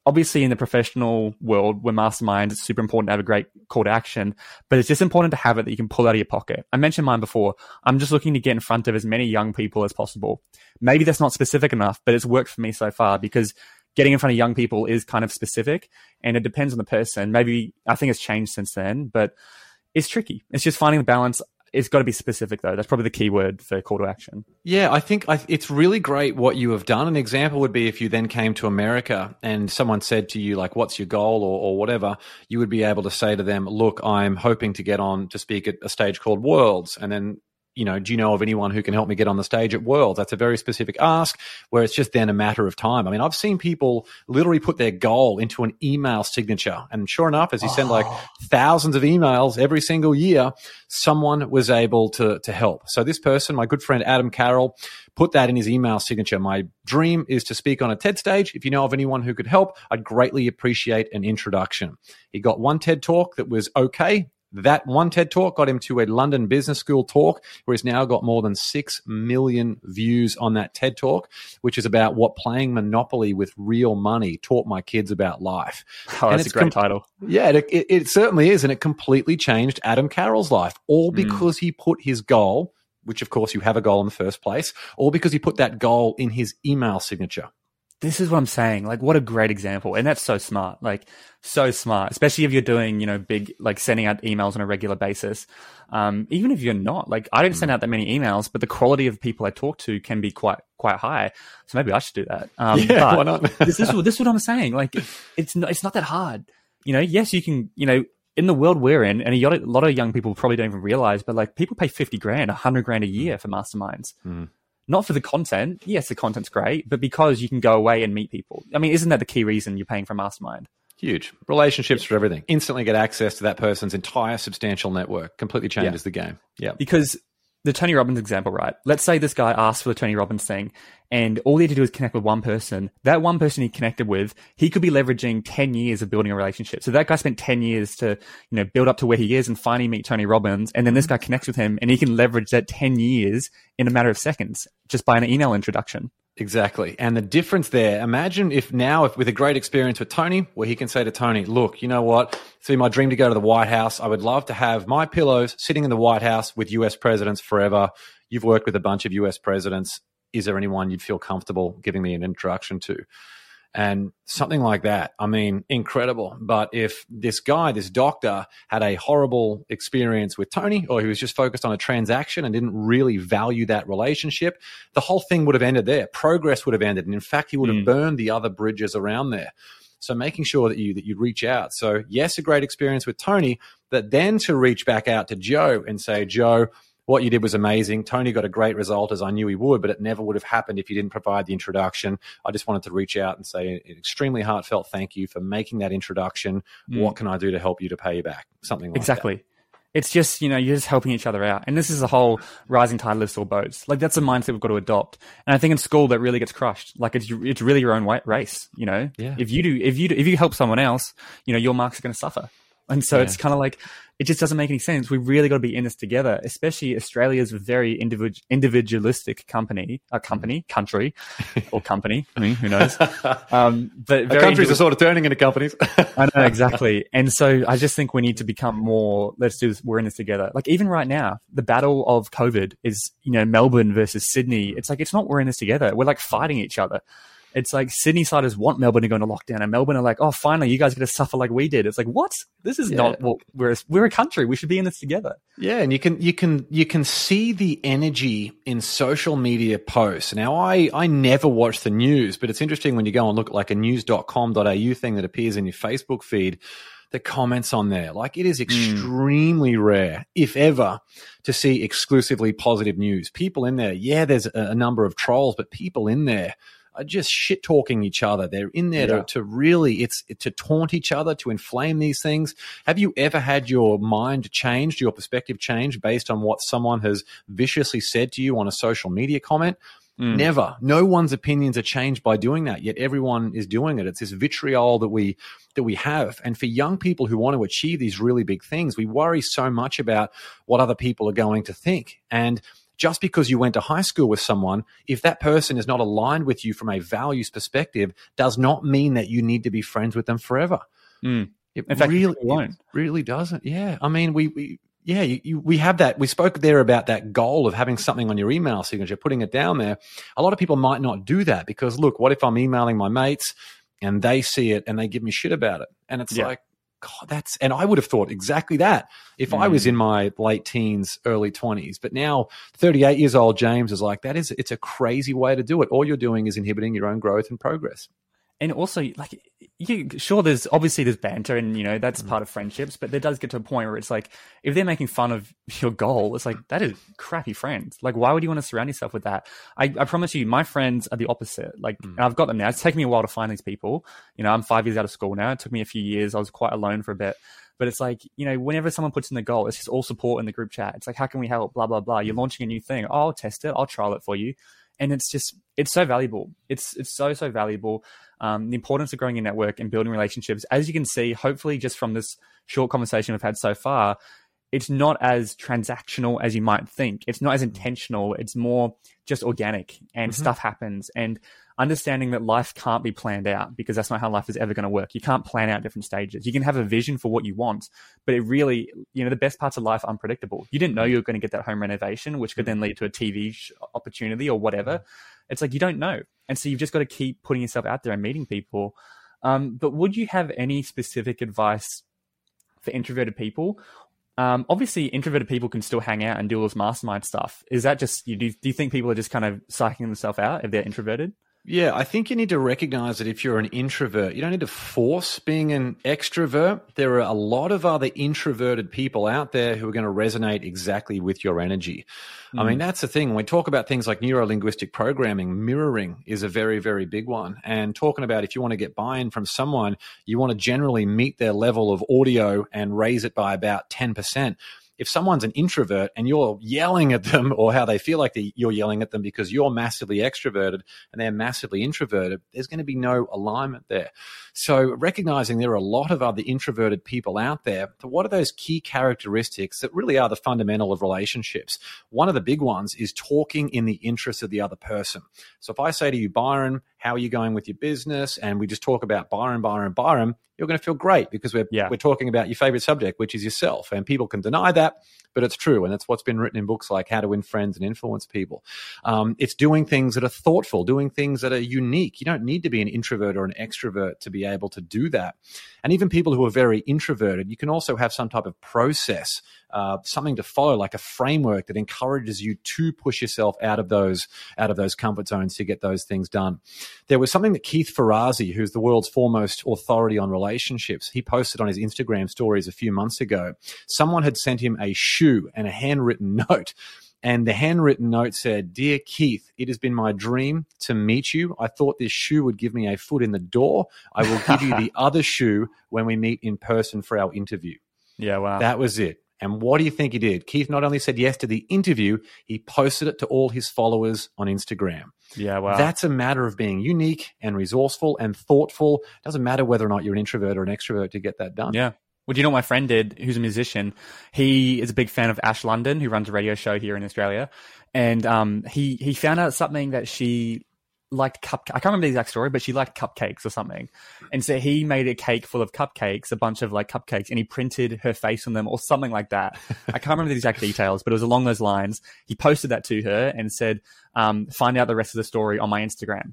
obviously in the professional world where mastermind it's super important to have a great call to action but it's just important to have it that you can pull out of your pocket. I mentioned mine before. I'm just looking to get in front of as many young people as possible. Maybe that's not specific enough but it's worked for me so far because getting in front of young people is kind of specific and it depends on the person. Maybe i think it's changed since then but it's tricky. It's just finding the balance it's got to be specific though. That's probably the key word for call to action. Yeah, I think I, it's really great what you have done. An example would be if you then came to America and someone said to you, like, what's your goal or, or whatever, you would be able to say to them, look, I'm hoping to get on to speak at a stage called Worlds. And then you know, do you know of anyone who can help me get on the stage at Worlds? That's a very specific ask where it's just then a matter of time. I mean, I've seen people literally put their goal into an email signature. And sure enough, as you oh. send like thousands of emails every single year, someone was able to, to help. So this person, my good friend Adam Carroll, put that in his email signature. My dream is to speak on a TED stage. If you know of anyone who could help, I'd greatly appreciate an introduction. He got one TED talk that was okay. That one TED talk got him to a London Business School talk, where he's now got more than 6 million views on that TED talk, which is about what playing Monopoly with real money taught my kids about life. Oh, that's a great com- title. Yeah, it, it, it certainly is. And it completely changed Adam Carroll's life, all hmm. because mm. he put his goal, which of course you have a goal in the first place, all because he put that goal in his email signature this is what I'm saying. Like, what a great example. And that's so smart. Like, so smart, especially if you're doing, you know, big, like sending out emails on a regular basis. Um, even if you're not, like, I don't send mm. out that many emails, but the quality of people I talk to can be quite, quite high. So maybe I should do that. Um, yeah, why not? this, is, this is what I'm saying. Like, it's not, it's not that hard. You know, yes, you can, you know, in the world we're in, and a lot of young people probably don't even realize, but like people pay 50 grand, 100 grand a year for masterminds. Mm not for the content. Yes, the content's great, but because you can go away and meet people. I mean, isn't that the key reason you're paying for mastermind? Huge. Relationships yeah. for everything. Instantly get access to that person's entire substantial network. Completely changes yeah. the game. Yeah. Because the Tony Robbins example, right? Let's say this guy asked for the Tony Robbins thing, and all he had to do is connect with one person. That one person he connected with, he could be leveraging 10 years of building a relationship. So that guy spent 10 years to, you know, build up to where he is and finally meet Tony Robbins. And then this mm-hmm. guy connects with him and he can leverage that 10 years in a matter of seconds just by an email introduction. Exactly. And the difference there, imagine if now, if with a great experience with Tony, where he can say to Tony, look, you know what? It's been my dream to go to the White House. I would love to have my pillows sitting in the White House with US presidents forever. You've worked with a bunch of US presidents. Is there anyone you'd feel comfortable giving me an introduction to? And something like that. I mean, incredible. But if this guy, this doctor, had a horrible experience with Tony, or he was just focused on a transaction and didn't really value that relationship, the whole thing would have ended there. Progress would have ended. And in fact, he would have mm. burned the other bridges around there. So making sure that you that you reach out. So yes, a great experience with Tony, but then to reach back out to Joe and say, Joe, what you did was amazing. Tony got a great result as I knew he would, but it never would have happened if you didn't provide the introduction. I just wanted to reach out and say an extremely heartfelt thank you for making that introduction. Mm. What can I do to help you to pay you back? Something like exactly. That. It's just, you know, you're just helping each other out. And this is a whole rising tide lifts all boats. Like that's a mindset we've got to adopt. And I think in school that really gets crushed. Like it's, it's really your own white race, you know? Yeah. If you do, if you do, if you help someone else, you know, your marks are going to suffer. And so yeah. it's kind of like it just doesn't make any sense. We really got to be in this together, especially Australia's very individual, individualistic company, a company, country, or company. I mean, who knows? Um, but countries indiv- are sort of turning into companies. I know exactly, and so I just think we need to become more. Let's do this. We're in this together. Like even right now, the battle of COVID is you know Melbourne versus Sydney. It's like it's not we're in this together. We're like fighting each other. It's like Sydney siders want Melbourne to go into lockdown, and Melbourne are like, oh, finally, you guys get to suffer like we did. It's like, what? This is Yeah. not what we're. We're a country. We should be in this together. Yeah, and you can you can you can see the energy in social media posts. Now I I never watch the news, but it's interesting when you go and look at like a news.com.au thing that appears in your Facebook feed, the comments on there. Like it is hmm. extremely rare, if ever, to see exclusively positive news. People in there, yeah, there's a, a number of trolls, but people in there are just shit talking each other. They're in there Yeah. to, to really it's to taunt each other, to inflame these things. Have you ever had your mind changed, your perspective changed based on what someone has viciously said to you on a social media comment? Mm. Never. No one's opinions are changed by doing that. Yet everyone is doing it. It's this vitriol that we that we have. And for young people who want to achieve these really big things, we worry so much about what other people are going to think. And just because you went to high school with someone, if that person is not aligned with you from a values perspective, does not mean that you need to be friends with them forever. Mm. It In fact, really, won't. it really doesn't. Yeah. I mean, we, we yeah, you, you, we have that. We spoke there about that goal of having something on your email signature, putting it down there. A lot of people might not do that because, look, what if I'm emailing my mates and they see it and they give me shit about it? And it's Yeah. like, God, that's, and I would have thought exactly that if I Mm. was in my late teens, early 20s. But now, 38 years old James is like, that is, it's a crazy way to do it. All you're doing is inhibiting your own growth and progress. And also like you sure there's obviously there's banter and you know that's mm. part of friendships but there does get to a point where it's like if they're making fun of your goal it's like that is crappy friends. Like why would you want to surround yourself with that? I, I promise you my friends are the opposite. Like mm. and i've got them now. It's taken me a while to find these people. You know i'm five years out of school now. It took me a few years. I was quite alone for a bit. But it's like you know whenever someone puts in the goal it's just all support in the group chat. It's like how can we help? Blah blah blah. You're mm. launching a new thing. Oh, i'll test it. I'll trial it for you. And it's just it's so valuable. It's it's so so valuable um, the importance of growing your network and building relationships. As you can see hopefully just from this short conversation we've had so far it's not as transactional as you might think. It's not as intentional. It's more just organic and Mhm. stuff happens. And understanding that life can't be planned out because that's not how life is ever going to work. You can't plan out different stages. You can have a vision for what you want but it really you know the best parts of life are unpredictable. You didn't know you were going to get that home renovation which could then lead to a tv sh- opportunity or whatever it's like you don't know. And so you've just got to keep putting yourself out there and meeting people. Um, but would you have any specific advice for introverted people? Um, obviously introverted people can still hang out and do all this mastermind stuff. Is that just you do, do you think people are just kind of psyching themselves out if they're introverted Yeah, I think you need to recognize that if you're an introvert, you don't need to force being an extrovert. There are a lot of other introverted people out there who are going to resonate exactly with your energy. I mean, mm. that's the thing. When we talk about things like neuro linguistic programming, mirroring is a very, very big one. And talking about if you want to get buy in from someone, you want to generally meet their level of audio and raise it by about 10% if someone's an introvert and you're yelling at them or how they feel like they, you're yelling at them because you're massively extroverted and they're massively introverted, there's going to be no alignment there. So recognizing there are a lot of other introverted people out there, what are those key characteristics that really are the fundamental of relationships? One of the big ones is talking in the interest of the other person. So if I say to you, Byron, how are you going with your business? And we just talk about Byron, Byron, and Byron, you're going to feel great because we're, Yeah. we're talking about your favorite subject, which is yourself. And people can deny that, but it's true. And that's what's been written in books like How to Win Friends and Influence People. Um, it's doing things that are thoughtful, doing things that are unique. You don't need to be an introvert or an extrovert to be able to do that. And even people who are very introverted, you can also have some type of process, uh, something to follow, like a framework that encourages you to push yourself out of those out of those comfort zones to get those things done. There was something that Keith Ferrazzi, who's the world's foremost authority on relationships, he posted on his Instagram stories a few months ago. Someone had sent him a shoe and a handwritten note. And the handwritten note said, Dear Keith, it has been my dream to meet you. I thought this shoe would give me a foot in the door. I will give you the other shoe when we meet in person for our interview. yeah wow That was it. And what do you think he did? Keith not only said yes to the interview, he posted it to all his followers on Instagram. yeah wow That's a matter of being unique and resourceful and thoughtful. It Doesn't matter whether or not you're an introvert or an extrovert to get that done. Yeah. Well, do you know what my friend did, who's a musician? He is a big fan of Ash London, who runs a radio show here in Australia. And um, he, he found out something that she liked cup. I can't remember the exact story, but she liked cupcakes or something. And so he made a cake full of cupcakes, a bunch of like cupcakes, and he printed her face on them or something like that. I can't remember the exact details, but it was along those lines. He posted that to her and said, um, find out the rest of the story on my Instagram.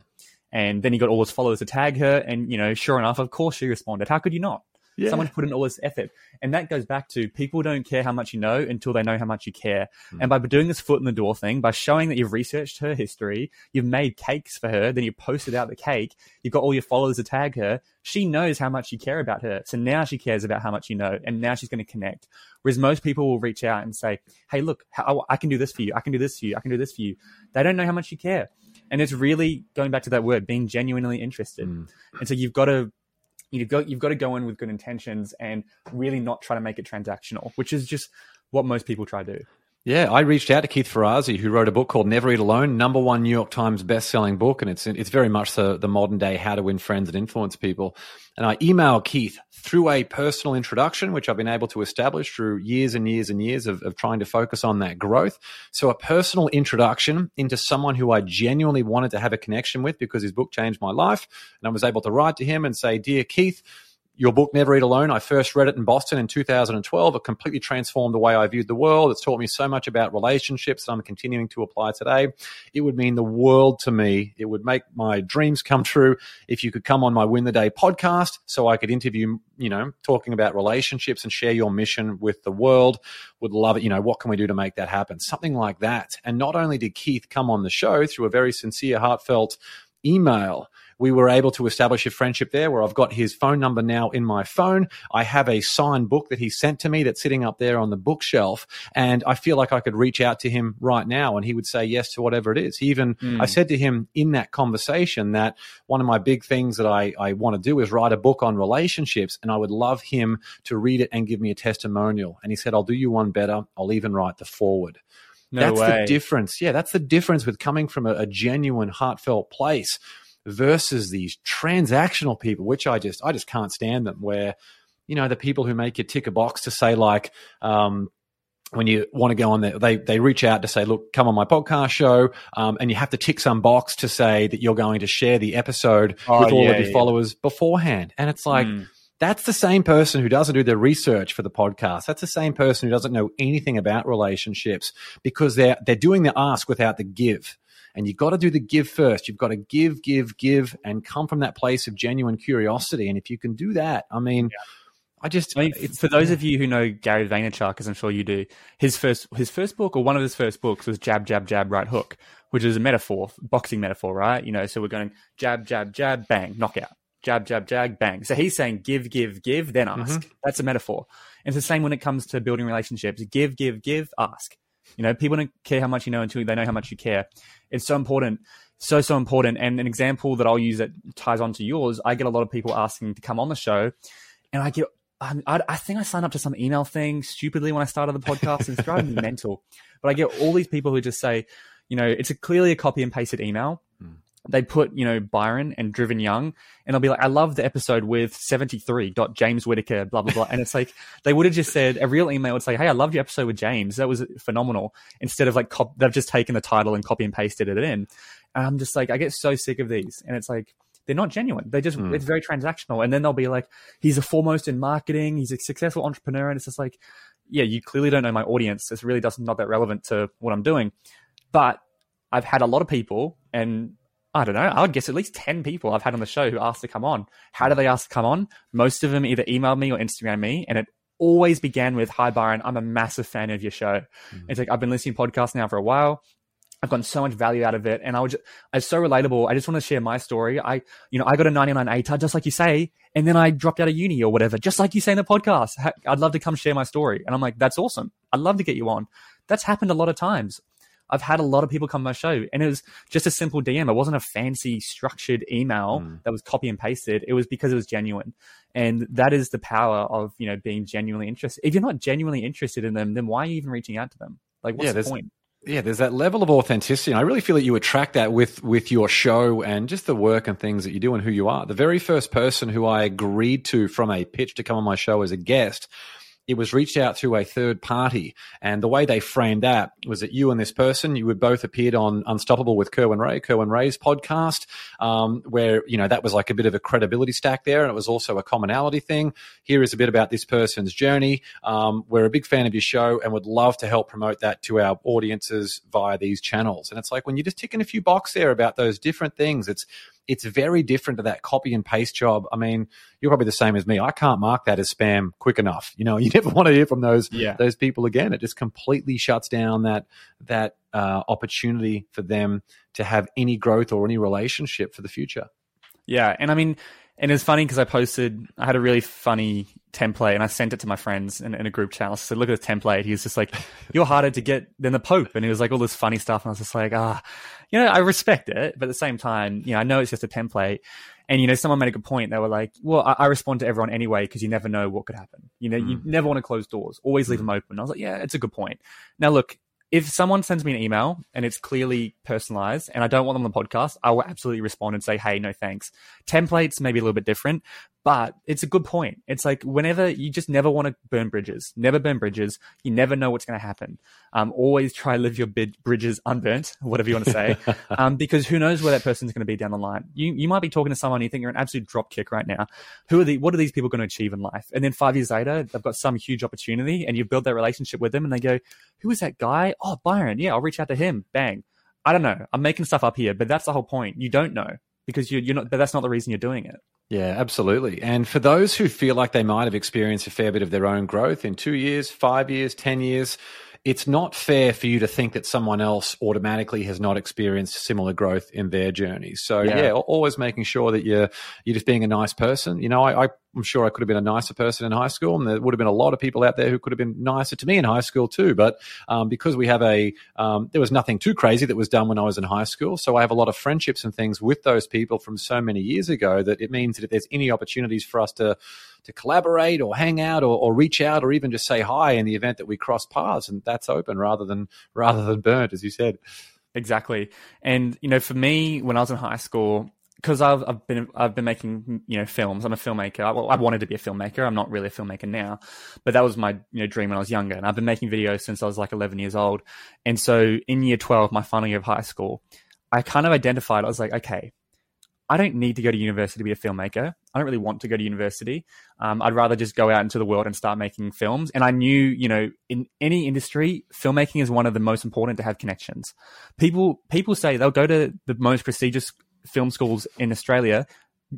And then he got all his followers to tag her. And, you know, sure enough, of course she responded. How could you not? Yeah. Someone put in all this effort. And that goes back to people don't care how much you know until they know how much you care. Hmm. And by doing this foot in the door thing, by showing that you've researched her history, you've made cakes for her, then you posted out the cake, you've got all your followers to tag her, she knows how much you care about her. So now she cares about how much you know, and now she's going to connect. Whereas most people will reach out and say, Hey, look, how, I can do this for you. I can do this for you. I can do this for you. They don't know how much you care. And it's really going back to that word, being genuinely interested. Mm. And so you've got to you've got you've got to go in with good intentions and really not try to make it transactional, which is just what most people try to do. Yeah, I reached out to Keith Ferrazzi, who wrote a book called Never Eat Alone, number one New York Times best-selling book, and it's it's very much the the modern day how to win friends and influence people. And I emailed Keith through a personal introduction, which I've been able to establish through years and years and years of, of trying to focus on that growth. So a personal introduction into someone who I genuinely wanted to have a connection with because his book changed my life, and I was able to write to him and say, "Dear Keith." Your book never eat alone i first read it in boston in 2012 it completely transformed the way i viewed the world. It's taught me so much about relationships that i'm continuing to apply today. It would mean the world to me. It would make my dreams come true if you could come on my win the day podcast so i could interview you know talking about relationships and share your mission with the world. Would love it. You know what can we do to make that happen? Something like that. And not only did keith come on the show through a very sincere heartfelt email we were able to establish a friendship there where I've got his phone number now in my phone. I have a signed book that he sent to me that's sitting up there on the bookshelf. And I feel like I could reach out to him right now and he would say yes to whatever it is. He even, Mm. I said to him in that conversation that one of my big things that I, I want to do is write a book on relationships and I would love him to read it and give me a testimonial. And he said, I'll do you one better. I'll even write the foreword. No that's way. the difference. Yeah, that's the difference with coming from a, a genuine, heartfelt place versus these transactional people, which I just I just can't stand them. Where you know the people who make you tick a box to say like. Um, when you want to go on there, they they reach out to say, "Look, come on my podcast show," um, and you have to tick some box to say that you're going to share the episode Oh, with all yeah, of your yeah. followers beforehand. And it's like, Mm. that's the same person who doesn't do the research for the podcast. That's the same person who doesn't know anything about relationships because they're they're doing the ask without the give. And you've got to do the give first. You've got to give, give, give, and come from that place of genuine curiosity. And if you can do that, I mean, I just I mean, it's for those of you who know Gary Vaynerchuk, as I'm sure you do, his first his first book or one of his first books was Jab Jab Jab Right Hook, which is a metaphor, boxing metaphor, right? You know, so we're going jab jab jab bang knockout, jab jab jab bang. So he's saying give give give then mm-hmm. ask. That's a metaphor. And it's the same when it comes to building relationships. Give give give ask. You know, people don't care how much you know until they know how much you care. It's so important. So, so important. And an example that I'll use that ties on to yours, I get a lot of people asking to come on the show, and I get um, I, I think I signed up to some email thing stupidly when I started the podcast. It's driving me mental. But I get all these people who just say, you know, it's a clearly a copy and pasted email. They put, you know, Byron and Driven Young, and I'll be like, I love the episode with 73. James Whittaker, blah, blah, blah. And it's like, they would have just said, a real email would say, Hey, I loved your episode with James. That was phenomenal. Instead of like, cop- they've just taken the title and copy and pasted it in. And I'm just like, I get so sick of these. And it's like, they're not genuine. They just, Hmm. it's very transactional. And then they'll be like, he's a foremost in marketing. He's a successful entrepreneur. And it's just like, yeah, you clearly don't know my audience. This really doesn't, not that relevant to what I'm doing. But I've had a lot of people and I don't know, I would guess at least 10 people I've had on the show who asked to come on. How do they ask to come on? Most of them either emailed me or Instagram me. And it always began with, Hi, Byron, I'm a massive fan of your show. Mm-hmm. It's like, I've been listening to podcasts now for a while. I've gotten so much value out of it, and I would. Just, it's so relatable. I just want to share my story. I, you know, I got a 99 ATAR, just like you say, and then I dropped out of uni or whatever, just like you say in the podcast. I'd love to come share my story, and I'm like, that's awesome. I'd love to get you on. That's happened a lot of times. I've had a lot of people come on my show, and it was just a simple DM. It wasn't a fancy structured email Mm. that was copy and pasted. It was because it was genuine, and that is the power of you know being genuinely interested. If you're not genuinely interested in them, then why are you even reaching out to them? Like, what's Yeah, the point? yeah, there's that level of authenticity. And I really feel that you attract that with with your show and just the work and things that you do and who you are. The very first person who I agreed to from a pitch to come on my show as a guest, it was reached out through a third party. And the way they framed that was that you and this person, you would both appeared on Unstoppable with Kerwin Rae, Kerwin Rae's podcast, um, where, you know, that was like a bit of a credibility stack there. And it was also a commonality thing. Here is a bit about this person's journey. Um, we're a big fan of your show and would love to help promote that to our audiences via these channels. And it's like when you're just ticking a few boxes there about those different things, it's it's very different to that copy and paste job. I mean, you're probably the same as me. I can't mark that as spam quick enough. You know, you never want to hear from those Yeah. those people again. It just completely shuts down that that uh, opportunity for them to have any growth or any relationship for the future. Yeah, and I mean, and it's funny because I posted, I had a really funny template, and I sent it to my friends in, in a group chat. I said, "Look at this template." He was just like, "You're harder to get than the Pope," and he was like all this funny stuff, and I was just like, "Ah, you know, I respect it, but at the same time, you know, I know it's just a template." And you know, someone made a good point. They were like, "Well, I, I respond to everyone anyway because you never know what could happen. You know, you mm. never want to close doors. Always leave mm. them open." I was like, "Yeah, it's a good point." Now, look, if someone sends me an email and it's clearly personalized and I don't want them on the podcast, I will absolutely respond and say, hey, no thanks. Templates may be a little bit different, but it's a good point. It's like whenever you just never want to burn bridges, never burn bridges. You never know what's going to happen. Um, always try to live your bid- bridges unburnt, whatever you want to say, um, because who knows where that person's going to be down the line. You, you might be talking to someone you think you're an absolute drop kick right now. Who are the, what are these people going to achieve in life? And then five years later, they've got some huge opportunity and you've built that relationship with them and they go, who is that guy? Oh, Byron. Yeah, I'll reach out to him. Bang. I don't know. I'm making stuff up here, but that's the whole point. You don't know because you're, you're not, but that's not the reason you're doing it. Yeah, absolutely. And for those who feel like they might have experienced a fair bit of their own growth in two years, five years, 10 years, it's not fair for you to think that someone else automatically has not experienced similar growth in their journey. So Yeah. yeah, always making sure that you're you're just being a nice person. You know, I, I I'm sure I could have been a nicer person in high school, and there would have been a lot of people out there who could have been nicer to me in high school too. But um, because we have a, um, there was nothing too crazy that was done when I was in high school, so I have a lot of friendships and things with those people from so many years ago that it means that if there's any opportunities for us to to collaborate or hang out or, or reach out or even just say hi in the event that we cross paths, and that's open rather than rather than burnt, as you said. Exactly. And you know, for me, when I was in high school, because I've, I've been I've been making you know films. I'm a filmmaker. I, well, I wanted to be a filmmaker. I'm not really a filmmaker now, but that was my you know dream when I was younger. And I've been making videos since I was like 11 years old. And so in year 12, my final year of high school, I kind of identified. I was like, okay, I don't need to go to university to be a filmmaker. I don't really want to go to university. Um, I'd rather just go out into the world and start making films. And I knew, you know, in any industry, filmmaking is one of the most important to have connections. People people say they'll go to the most prestigious film schools in Australia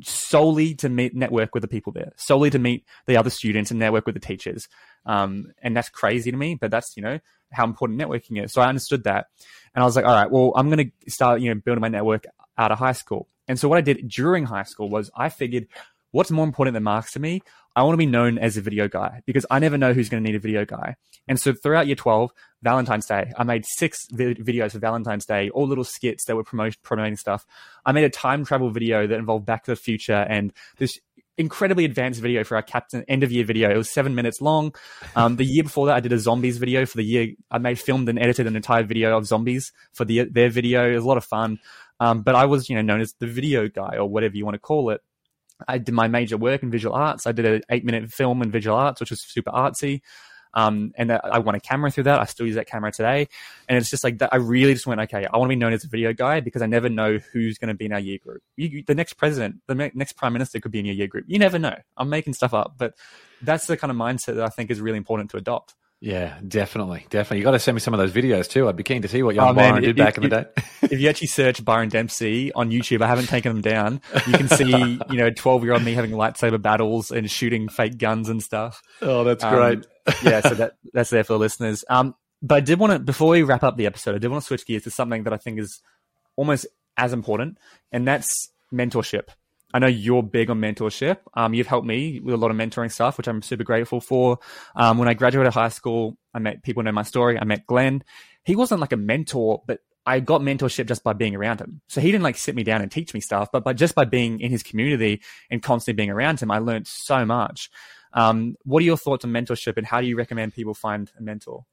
solely to meet network with the people there, solely to meet the other students and network with the teachers. Um, and that's crazy to me, but that's you know how important networking is. So I understood that, and I was like, all right, well, I'm going to start you know building my network out of high school. And so what I did during high school was I figured, what's more important than marks to me? I want to be known as a video guy because I never know who's going to need a video guy. And so throughout year 12, Valentine's Day, I made six vi- videos for Valentine's Day, all little skits that were promoting stuff. I made a time travel video that involved Back to the Future and this incredibly advanced video for our captain end of year video. It was seven minutes long. Um, the year before that, I did a zombies video for the year. I made filmed and edited an entire video of zombies for the their video. It was a lot of fun. Um, but I was, you know, known as the video guy or whatever you want to call it. I did my major work in visual arts. I did an eight minute film in visual arts, which was super artsy. Um, and I won a camera through that. I still use that camera today. And it's just like that. I really just went, okay, I want to be known as a video guy because I never know who's going to be in our year group. You, the next president, the ne- next prime minister could be in your year group. You never know. I'm making stuff up, but that's the kind of mindset that I think is really important to adopt. Yeah, definitely, definitely. You got to send me some of those videos too. I'd be keen to see what young Oh, man, Byron did if- back in the day. if you actually search Byron Dempsey on YouTube, I haven't taken them down. You can see, you know, 12 year old me having lightsaber battles and shooting fake guns and stuff. oh, that's Um, great. yeah, so that that's there for the listeners. Um, but I did want to before we wrap up the episode, I did want to switch gears to something that I think is almost as important, and that's mentorship. I know you're big on mentorship. Um, you've helped me with a lot of mentoring stuff, which I'm super grateful for. Um, when I graduated high school, I met people know my story. I met Glenn. He wasn't like a mentor, but I got mentorship just by being around him. So he didn't like sit me down and teach me stuff, but by just by being in his community and constantly being around him, I learned so much. Um, what are your thoughts on mentorship, and how do you recommend people find a mentor?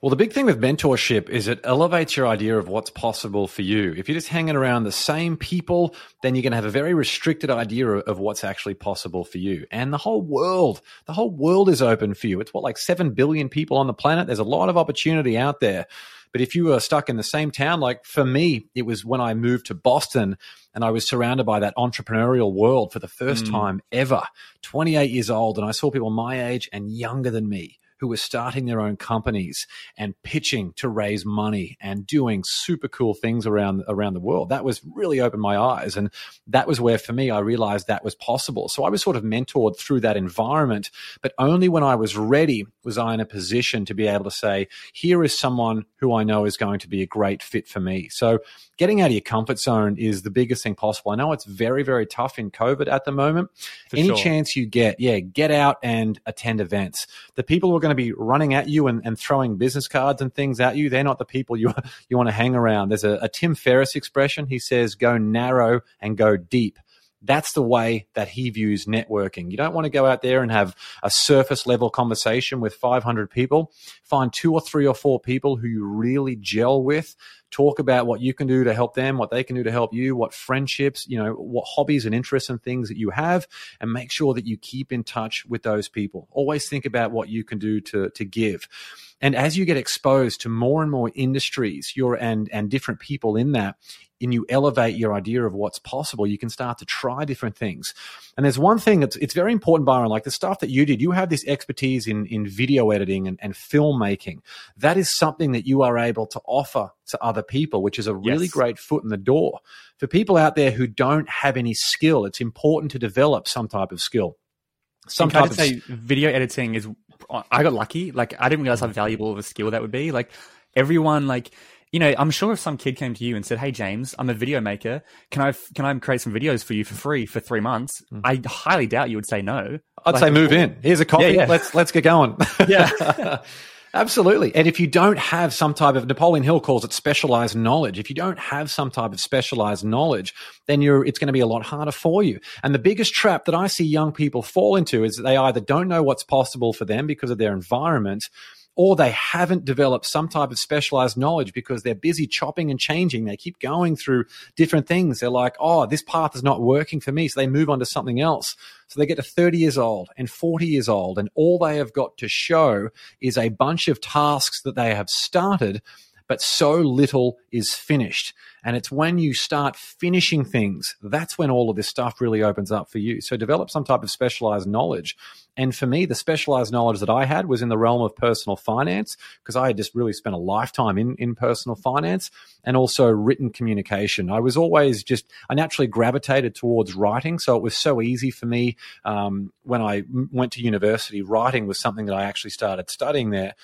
Well, the big thing with mentorship is it elevates your idea of what's possible for you. If you're just hanging around the same people, then you're going to have a very restricted idea of, what's actually possible for you. And the whole world, the whole world is open for you. It's what, like 7 billion people on the planet? There's a lot of opportunity out there. But if you are stuck in the same town, like for me, it was when I moved to Boston and I was surrounded by that entrepreneurial world for the first Mm. time ever, 28 years old. And I saw people my age and younger than me who were starting their own companies and pitching to raise money and doing super cool things around around the world. That was really opened my eyes, and that was where for me I realized that was possible. So I was sort of mentored through that environment, but only when I was ready was I in a position to be able to say, "Here is someone who I know is going to be a great fit for me." So getting out of your comfort zone is the biggest thing possible. I know it's very very tough in COVID at the moment. For Any sure. chance you get, yeah, get out and attend events. The people who are going to be running at you and, and throwing business cards and things at you, they're not the people you you want to hang around. There's a, a Tim Ferriss expression. He says, "Go narrow and go deep." That's the way that he views networking. You don't want to go out there and have a surface level conversation with 500 people. Find two or three or four people who you really gel with. Talk about what you can do to help them, what they can do to help you, what friendships, you know, what hobbies and interests and things that you have, and make sure that you keep in touch with those people. Always think about what you can do to, to give. And as you get exposed to more and more industries, your and and different people in that, and you elevate your idea of what's possible, you can start to try different things. And there's one thing that's it's very important, Byron, like the stuff that you did, you have this expertise in in video editing and, and filmmaking. That is something that you are able to offer to other people, which is a really yes. great foot in the door. For people out there who don't have any skill, it's important to develop some type of skill. Some type of say video editing is I got lucky. Like I didn't realize how valuable of a skill that would be. Like everyone, like you know, I'm sure if some kid came to you and said, "Hey, James, I'm a video maker. Can I can I create some videos for you for free for three months?" Mm. I highly doubt you would say no. I'd like, say move in. Here's a copy. Yeah, yeah. Let's let's get going. Yeah. Absolutely. And if you don't have some type of Napoleon Hill calls it specialized knowledge. If you don't have some type of specialized knowledge, then you're it's going to be a lot harder for you. And the biggest trap that I see young people fall into is they either don't know what's possible for them because of their environment or they haven't developed some type of specialized knowledge because they're busy chopping and changing. They keep going through different things. They're like, oh, this path is not working for me. So they move on to something else. So they get to 30 years old and 40 years old, and all they have got to show is a bunch of tasks that they have started but so little is finished. And it's when you start finishing things, that's when all of this stuff really opens up for you. So develop some type of specialized knowledge. And for me, the specialized knowledge that I had was in the realm of personal finance because I had just really spent a lifetime in, in personal finance and also written communication. I was always just, I naturally gravitated towards writing. So it was so easy for me um, when I went to university. Writing was something that I actually started studying there.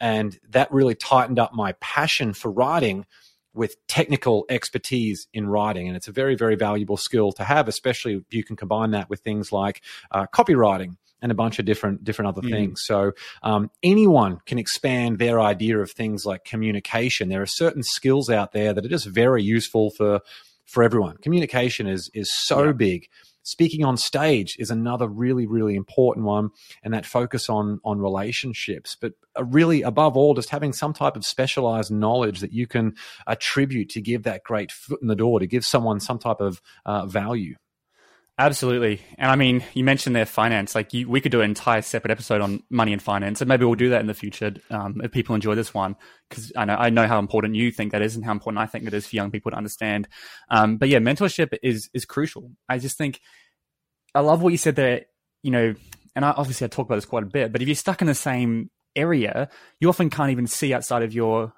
And that really tightened up my passion for writing with technical expertise in writing. And it's a very, very valuable skill to have, especially if you can combine that with things like uh, copywriting and a bunch of different different other mm. things. So um, anyone can expand their idea of things like communication. There are certain skills out there that are just very useful for for everyone. Communication is is so yeah. big speaking on stage is another really really important one and that focus on on relationships. But uh, really above all just having some type of specialized knowledge that you can attribute to give that great foot in the door to give someone some type of uh, value Absolutely. And I mean, you mentioned their finance. Like, you, we could do an entire separate episode on money and finance, and maybe we'll do that in the future um, if people enjoy this one, because I know I know how important you think that is, and how important I think it is for young people to understand. Um, but yeah, mentorship is is crucial. I just think I love what you said there. You know, and I, obviously I talk about this quite a bit, but if you're stuck in the same area, you often can't even see outside of your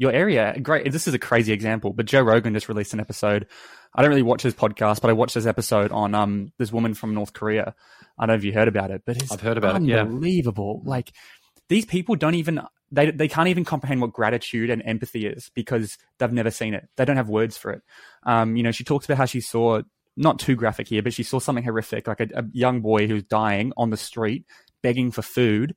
your area. Great. This is a crazy example, but Joe Rogan just released an episode. I don't really watch his podcast, but I watched this episode on um this woman from North Korea. I don't know if you heard about it, but it's I've heard about unbelievable. it. Unbelievable. Yeah. Like these people don't even they they can't even comprehend what gratitude and empathy is because they've never seen it. They don't have words for it. Um, you know, she talks about how she saw not too graphic here, but she saw something horrific, like a, a young boy who's dying on the street, begging for food,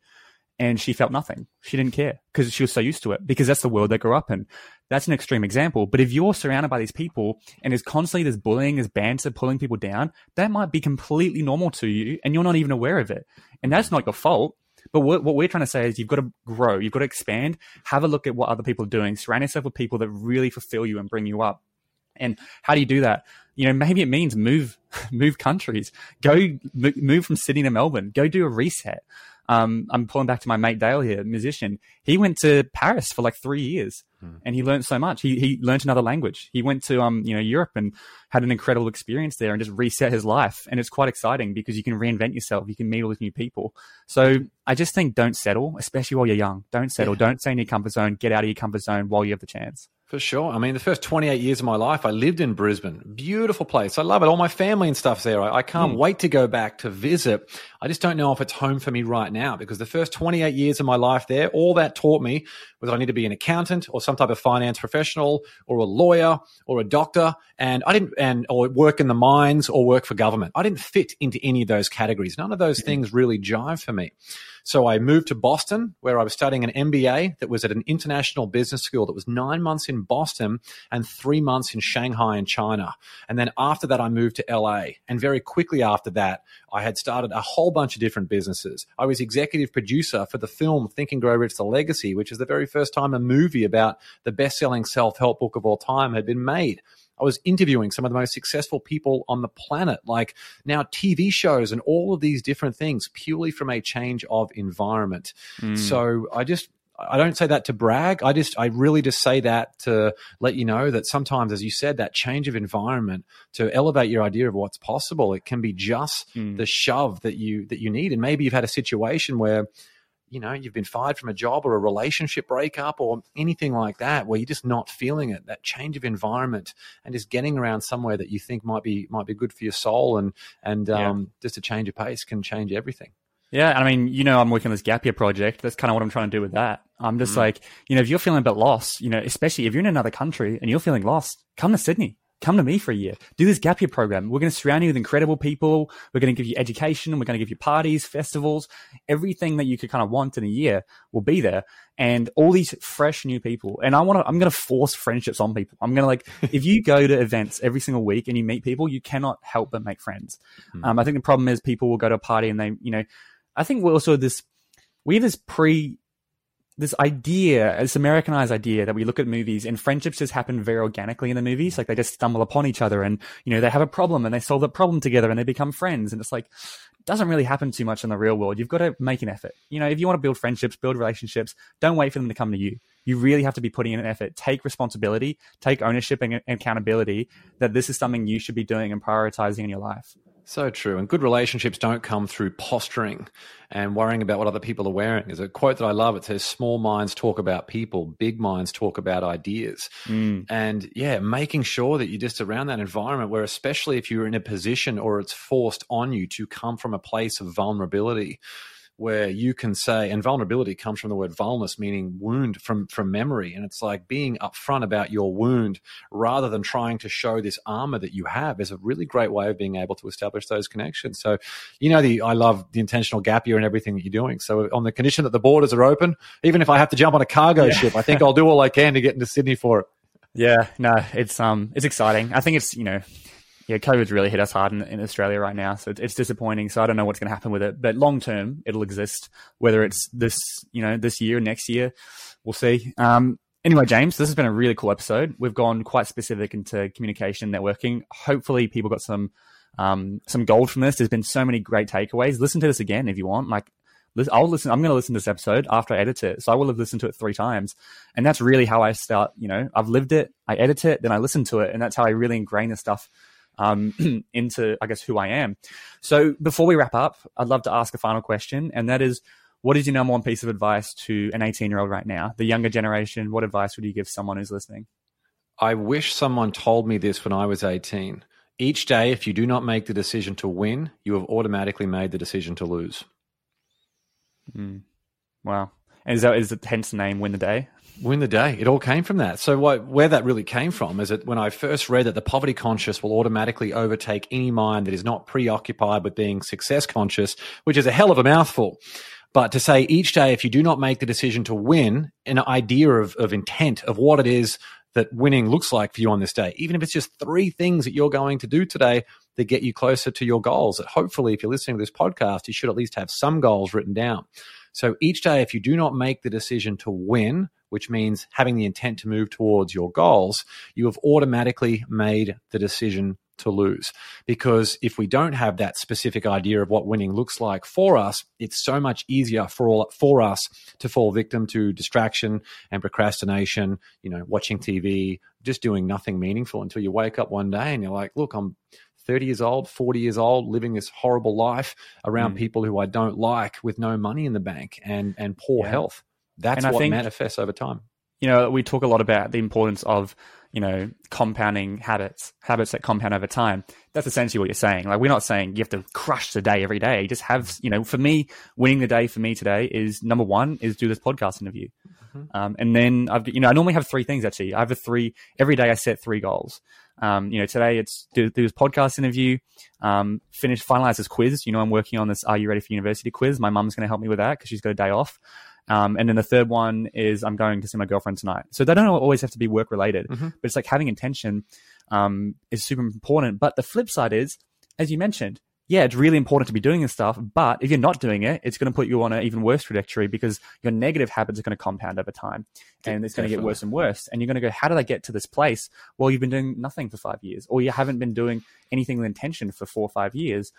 and she felt nothing. She didn't care because she was so used to it because that's the world they grew up in. That's an extreme example. But if you're surrounded by these people and there's constantly this bullying, this banter, pulling people down, that might be completely normal to you and you're not even aware of it. And that's not your fault. But what, what we're trying to say is you've got to grow, you've got to expand, have a look at what other people are doing, surround yourself with people that really fulfill you and bring you up. And how do you do that? You know, maybe it means move, move countries, go move from Sydney to Melbourne, go do a reset. Um, I'm pulling back to my mate Dale here, musician. He went to Paris for like three years hmm. and he learned so much. He, he learned another language. He went to, um, you know, Europe and had an incredible experience there and just reset his life. And it's quite exciting because you can reinvent yourself. You can meet all these new people. So I just think don't settle, especially while you're young. Don't settle. Yeah. Don't stay in your comfort zone. Get out of your comfort zone while you have the chance. For sure. I mean, the first 28 years of my life, I lived in Brisbane. Beautiful place. I love it. All my family and stuff's there. I, I can't mm. wait to go back to visit. I just don't know if it's home for me right now because the first 28 years of my life there, all that taught me was I need to be an accountant or some type of finance professional or a lawyer or a doctor. And I didn't, and, or work in the mines or work for government. I didn't fit into any of those categories. None of those mm. things really jive for me. So I moved to Boston where I was studying an MBA that was at an international business school that was nine months in Boston and three months in Shanghai in China. And then after that, I moved to LA. And very quickly after that, I had started a whole bunch of different businesses. I was executive producer for the film Think and Grow Rich, The Legacy, which is the very first time a movie about the best selling self help book of all time had been made. I was interviewing some of the most successful people on the planet, like now TV shows and all of these different things, purely from a change of environment. Mm. So I just I don't say that to brag. I just, I really just say that to let you know that sometimes, as you said, that change of environment to elevate your idea of what's possible, it can be just mm. the shove that you that you need. And maybe you've had a situation where you know you've been fired from a job or a relationship breakup or anything like that where you're just not feeling it that change of environment and just getting around somewhere that you think might be might be good for your soul and and yeah. um, just a change of pace can change everything yeah, I mean, you know, I'm working on this gap year project. That's kind of what I'm trying to do with that. I'm just mm. like, you know, if you're feeling a bit lost, you know, especially if you're in another country and you're feeling lost, come to Sydney come to me for a year. Do this gap year program. We're going to surround you with incredible people. We're going to give you education. We're going to give you parties, festivals, everything that you could kind of want in a year will be there. And all these fresh new people. And I want to, I'm going to force friendships on people. I'm going to like, if you go to events every single week and you meet people, you cannot help but make friends. Mm-hmm. Um, I think the problem is people will go to a party and they, you know, I think we're also this, we have this pre this idea, this Americanized idea that we look at movies and friendships just happen very organically in the movies. Like they just stumble upon each other and, you know, they have a problem and they solve the problem together and they become friends. And it's like, doesn't really happen too much in the real world. You've got to make an effort. You know, if you want to build friendships, build relationships, don't wait for them to come to you. You really have to be putting in an effort. Take responsibility, take ownership and accountability that this is something you should be doing and prioritizing in your life. So true. And good relationships don't come through posturing and worrying about what other people are wearing. There's a quote that I love. It says, Small minds talk about people, big minds talk about ideas. Mm. And yeah, making sure that you're just around that environment where, especially if you're in a position or it's forced on you to come from a place of vulnerability, where you can say, and vulnerability comes from the word vulnus, meaning wound from from memory, and it's like being upfront about your wound rather than trying to show this armor that you have is a really great way of being able to establish those connections. So, you know, the I love the intentional gap year and everything that you're doing. So, on the condition that the borders are open, even if I have to jump on a cargo yeah. ship, I think I'll do all I can to get into Sydney for it. Yeah, no, it's um, it's exciting. I think it's you know yeah, COVID's really hit us hard in, in Australia right now, so it's, it's, disappointing. So I don't know what's going to happen with it, but long term, it'll exist. Whether it's this, you know, this year, next year, we'll see. Um, anyway, James, this has been a really cool episode. We've gone quite specific into communication networking. Hopefully, people got some um, some gold from this. There's been so many great takeaways. Listen to this again if you want. Like, I'll listen. I'm going to listen to this episode after I edit it, so I will have listened to it three times, and that's really how I start. You know, I've lived it, I edit it, then I listen to it, and that's how I really ingrain the stuff um, into, I guess, who I am. So before we wrap up, I'd love to ask a final question, and that is, what is your number one piece of advice to an 18 year old right now, the younger generation? What advice would you give someone who's listening? I wish someone told me this when I was 18. Each day, if you do not make the decision to win, you have automatically made the decision to lose. Mm. Wow. And is that is it hence the name Win the Day? Win the day. It all came from that. So what, where that really came from is that when I first read that the poverty conscious will automatically overtake any mind that is not preoccupied with being success conscious, which is a hell of a mouthful. But to say each day, if you do not make the decision to win, an idea of, of intent of what it is that winning looks like for you on this day, even if it's just three things that you're going to do today that get you closer to your goals. That hopefully, if you're listening to this podcast, you should at least have some goals written down. So each day, if you do not make the decision to win, which means having the intent to move towards your goals, you have automatically made the decision to lose. Because if we don't have that specific idea of what winning looks like for us, it's so much easier for all, for us to fall victim to distraction and procrastination, you know, watching TV, just doing nothing meaningful until you wake up one day and you're like, look, I'm 30 years old, 40 years old, living this horrible life around mm. people who I don't like with no money in the bank and, and poor yeah. health. That's and what think, manifests over time. You know, we talk a lot about the importance of, you know, compounding habits, habits that compound over time. That's essentially what you're saying. Like, we're not saying you have to crush the day every day. Just have, you know, for me, winning the day for me today is number one is do this podcast interview. Mm-hmm. Um, and then I've, you know, I normally have three things actually. I have a three, every day I set three goals. Um, you know, today it's do, do this podcast interview, um, finish, finalize this quiz. You know, I'm working on this Are You Ready for University quiz. My mum's going to help me with that because she's got a day off. Um, and then the third one is I'm going to see my girlfriend tonight. So they don't always have to be work related, mm-hmm. but it's like having intention um, is super important. But the flip side is, as you mentioned, yeah, it's really important to be doing this stuff. But if you're not doing it, it's going to put you on an even worse trajectory because your negative habits are going to compound over time and it's going to get worse and worse. And you're going to go, how did I get to this place? Well, you've been doing nothing for five years or you haven't been doing anything with intention for four or five years.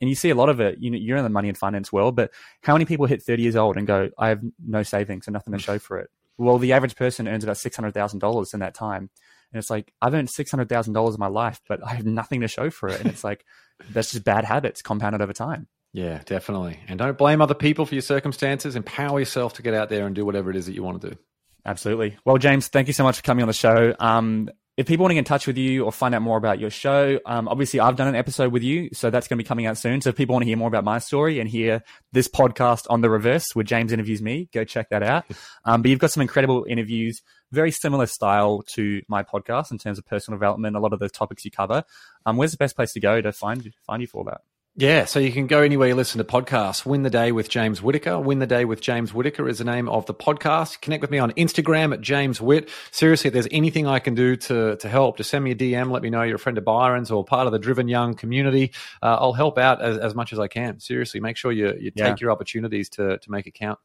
And you see a lot of it, you know, you're in the money and finance world, but how many people hit 30 years old and go, I have no savings and nothing to mm. show for it? Well, the average person earns about $600,000 in that time. And it's like, I've earned $600,000 in my life, but I have nothing to show for it. And it's like, that's just bad habits compounded over time. Yeah, definitely. And don't blame other people for your circumstances. Empower yourself to get out there and do whatever it is that you want to do. Absolutely. Well, James, thank you so much for coming on the show. Um, if people want to get in touch with you or find out more about your show, um, obviously I've done an episode with you, so that's going to be coming out soon. So if people want to hear more about my story and hear this podcast on the reverse where James interviews me, go check that out. Um, but you've got some incredible interviews, very similar style to my podcast in terms of personal development, a lot of the topics you cover. Um, where's the best place to go to find find you for that? Yeah, so you can go anywhere you listen to podcasts. Win the Day with James Whittaker. Win the Day with James Whittaker is the name of the podcast. Connect with me on Instagram at James Witt. Seriously, if there's anything I can do to, to help, just send me a DM. Let me know you're a friend of Byron's or part of the Driven Young community. Uh, I'll help out as, as much as I can. Seriously, make sure you, you take yeah. your opportunities to, to make it count.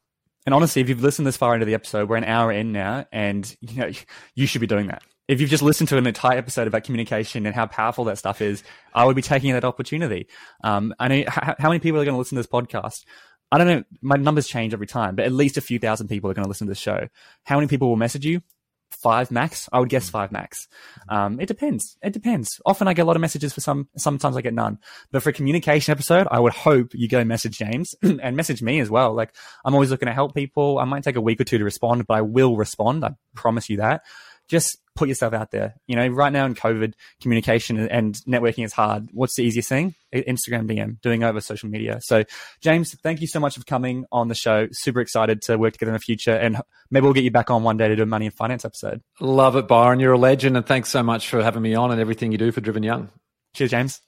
And honestly, if you've listened this far into the episode, we're an hour in now, and you know you should be doing that if you've just listened to an entire episode about communication and how powerful that stuff is, I would be taking that opportunity. Um, I know how, how many people are going to listen to this podcast. I don't know. My numbers change every time, but at least a few thousand people are going to listen to this show. How many people will message you? Five max. I would guess five max. Um, it depends. It depends. Often I get a lot of messages for some. Sometimes I get none. But for a communication episode, I would hope you go message James and message me as well. Like I'm always looking to help people. I might take a week or two to respond, but I will respond. I promise you that. Just put yourself out there. You know, right now in COVID, communication and networking is hard. What's the easiest thing? Instagram DM, doing over social media. So, James, thank you so much for coming on the show. Super excited to work together in the future, and maybe we'll get you back on one day to do a money and finance episode. Love it, Byron. You're a legend, and thanks so much for having me on and everything you do for Driven Young. Cheers, James.